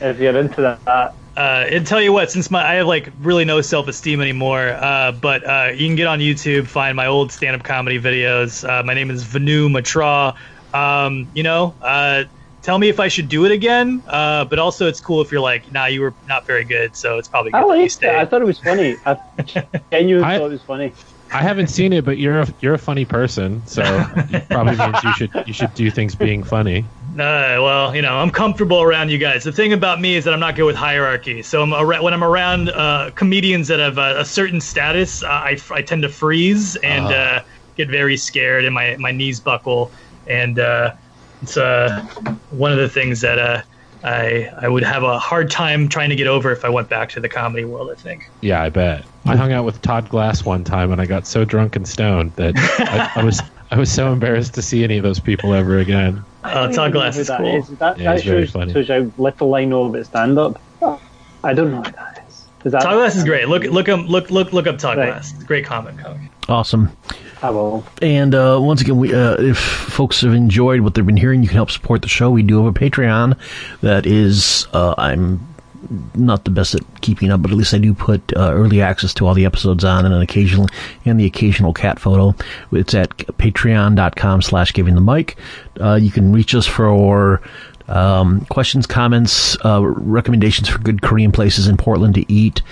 If you're into that, Uh, and tell you what, since my I have like really no self esteem anymore, uh, but uh, you can get on YouTube, find my old stand up comedy videos. Uh, my name is Venu Matra. Um, you know, uh, tell me if I should do it again. Uh, but also, it's cool if you're like, nah, you were not very good, so it's probably good I that you liked it. I thought it was funny. I genuinely I- thought it was funny. I haven't seen it, but you're a, you're a funny person, so it probably means you should you should do things being funny. Uh, well, you know, I'm comfortable around you guys. The thing about me is that I'm not good with hierarchy. So I'm when I'm around uh, comedians that have a, a certain status, uh, I, I tend to freeze and uh, get very scared, and my, my knees buckle. And uh, it's uh, one of the things that uh, I I would have a hard time trying to get over if I went back to the comedy world. I think. Yeah, I bet. I hung out with Todd Glass one time, and I got so drunk and stoned that I, I was I was so embarrassed to see any of those people ever again. Uh, Todd Glass who is that cool. is. That, Yeah, that very shows, funny. shows how little I know about stand up. I don't know who that is. is that, Todd Glass is great. Look look him look look look up Todd Right. Glass. Great comic. comic. awesome I will. And uh, once again, we uh, if folks have enjoyed what they've been hearing, you can help support the show. We do have a Patreon that is uh, I'm not the best at keeping up, but at least I do put uh, early access to all the episodes on and an occasional and the occasional cat photo. It's at patreon.com slash giving the mic. Uh, you can reach us for um, questions, comments, uh, recommendations for good Korean places in Portland to eat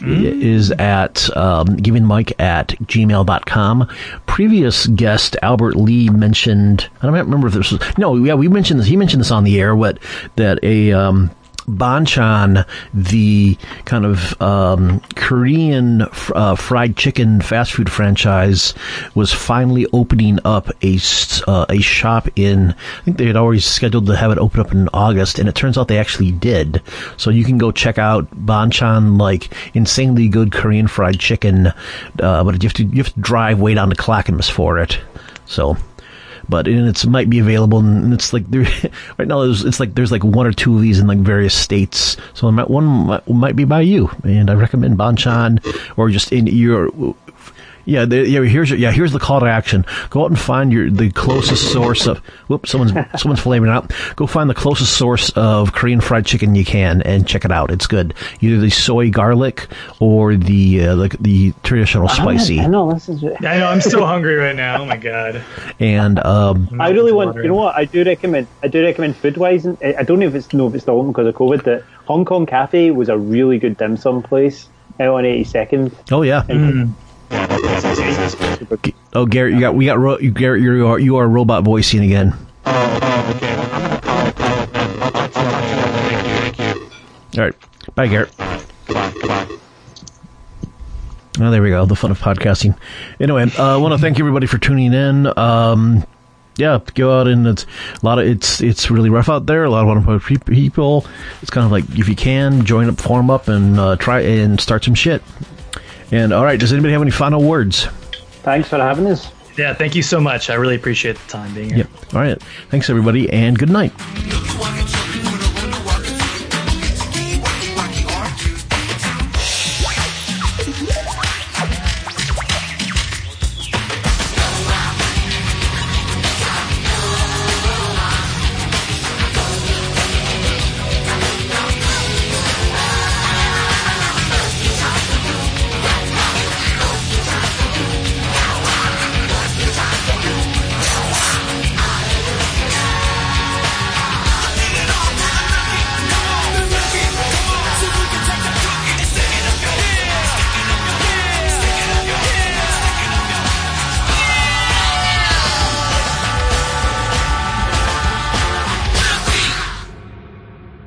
is at um, giving Mike at gmail.com. Previous guest Albert Lee mentioned, I don't remember if this was, no, yeah, we mentioned this, he mentioned this on the air, what, that a, um, Bonchon, the kind of um, Korean uh, fried chicken fast food franchise, was finally opening up a uh, a shop in. I think they had always scheduled to have it open up in August, and it turns out they actually did. So you can go check out Bonchon, like insanely good Korean fried chicken, uh, but you have to you have to drive way down to Clackamas for it. So but and it's might be available, and it's like there right now. It's like there's like one or two of these in like various states. So might, one might, be by you, and I recommend Bonchon or just in your yeah, the, yeah. Here's your, yeah. Here's the call to action. Go out and find your the closest source of. Whoops, someone's someone's flaming out. Go find the closest source of Korean fried chicken you can and check it out. It's good. Either the soy garlic or the uh, the, the traditional spicy. I know this is. I know I'm so hungry right now. Oh my god. And um, I really want. You know what? I do recommend. I do recommend food wise. I don't know if it's know if it's still open because of COVID. That Hong Kong Cafe was a really good dim sum place out on 82nd. oh yeah. And Oh Garrett, you got we got ro- you, Garrett. You are you are robot voicing again. All right, bye Garrett. Goodbye. Goodbye. Oh, there we go. The fun of podcasting. Anyway, uh, I want to thank everybody for tuning in. Um, yeah, go out and it's a lot of it's it's really rough out there. A lot of unemployed people. It's kind of like if you can join up, form up, and uh, try and start some shit. And all right, does anybody have any final words? thanks for having us. Yeah, thank you so much. I really appreciate the time being here. Yep. All right. Thanks everybody, and good night.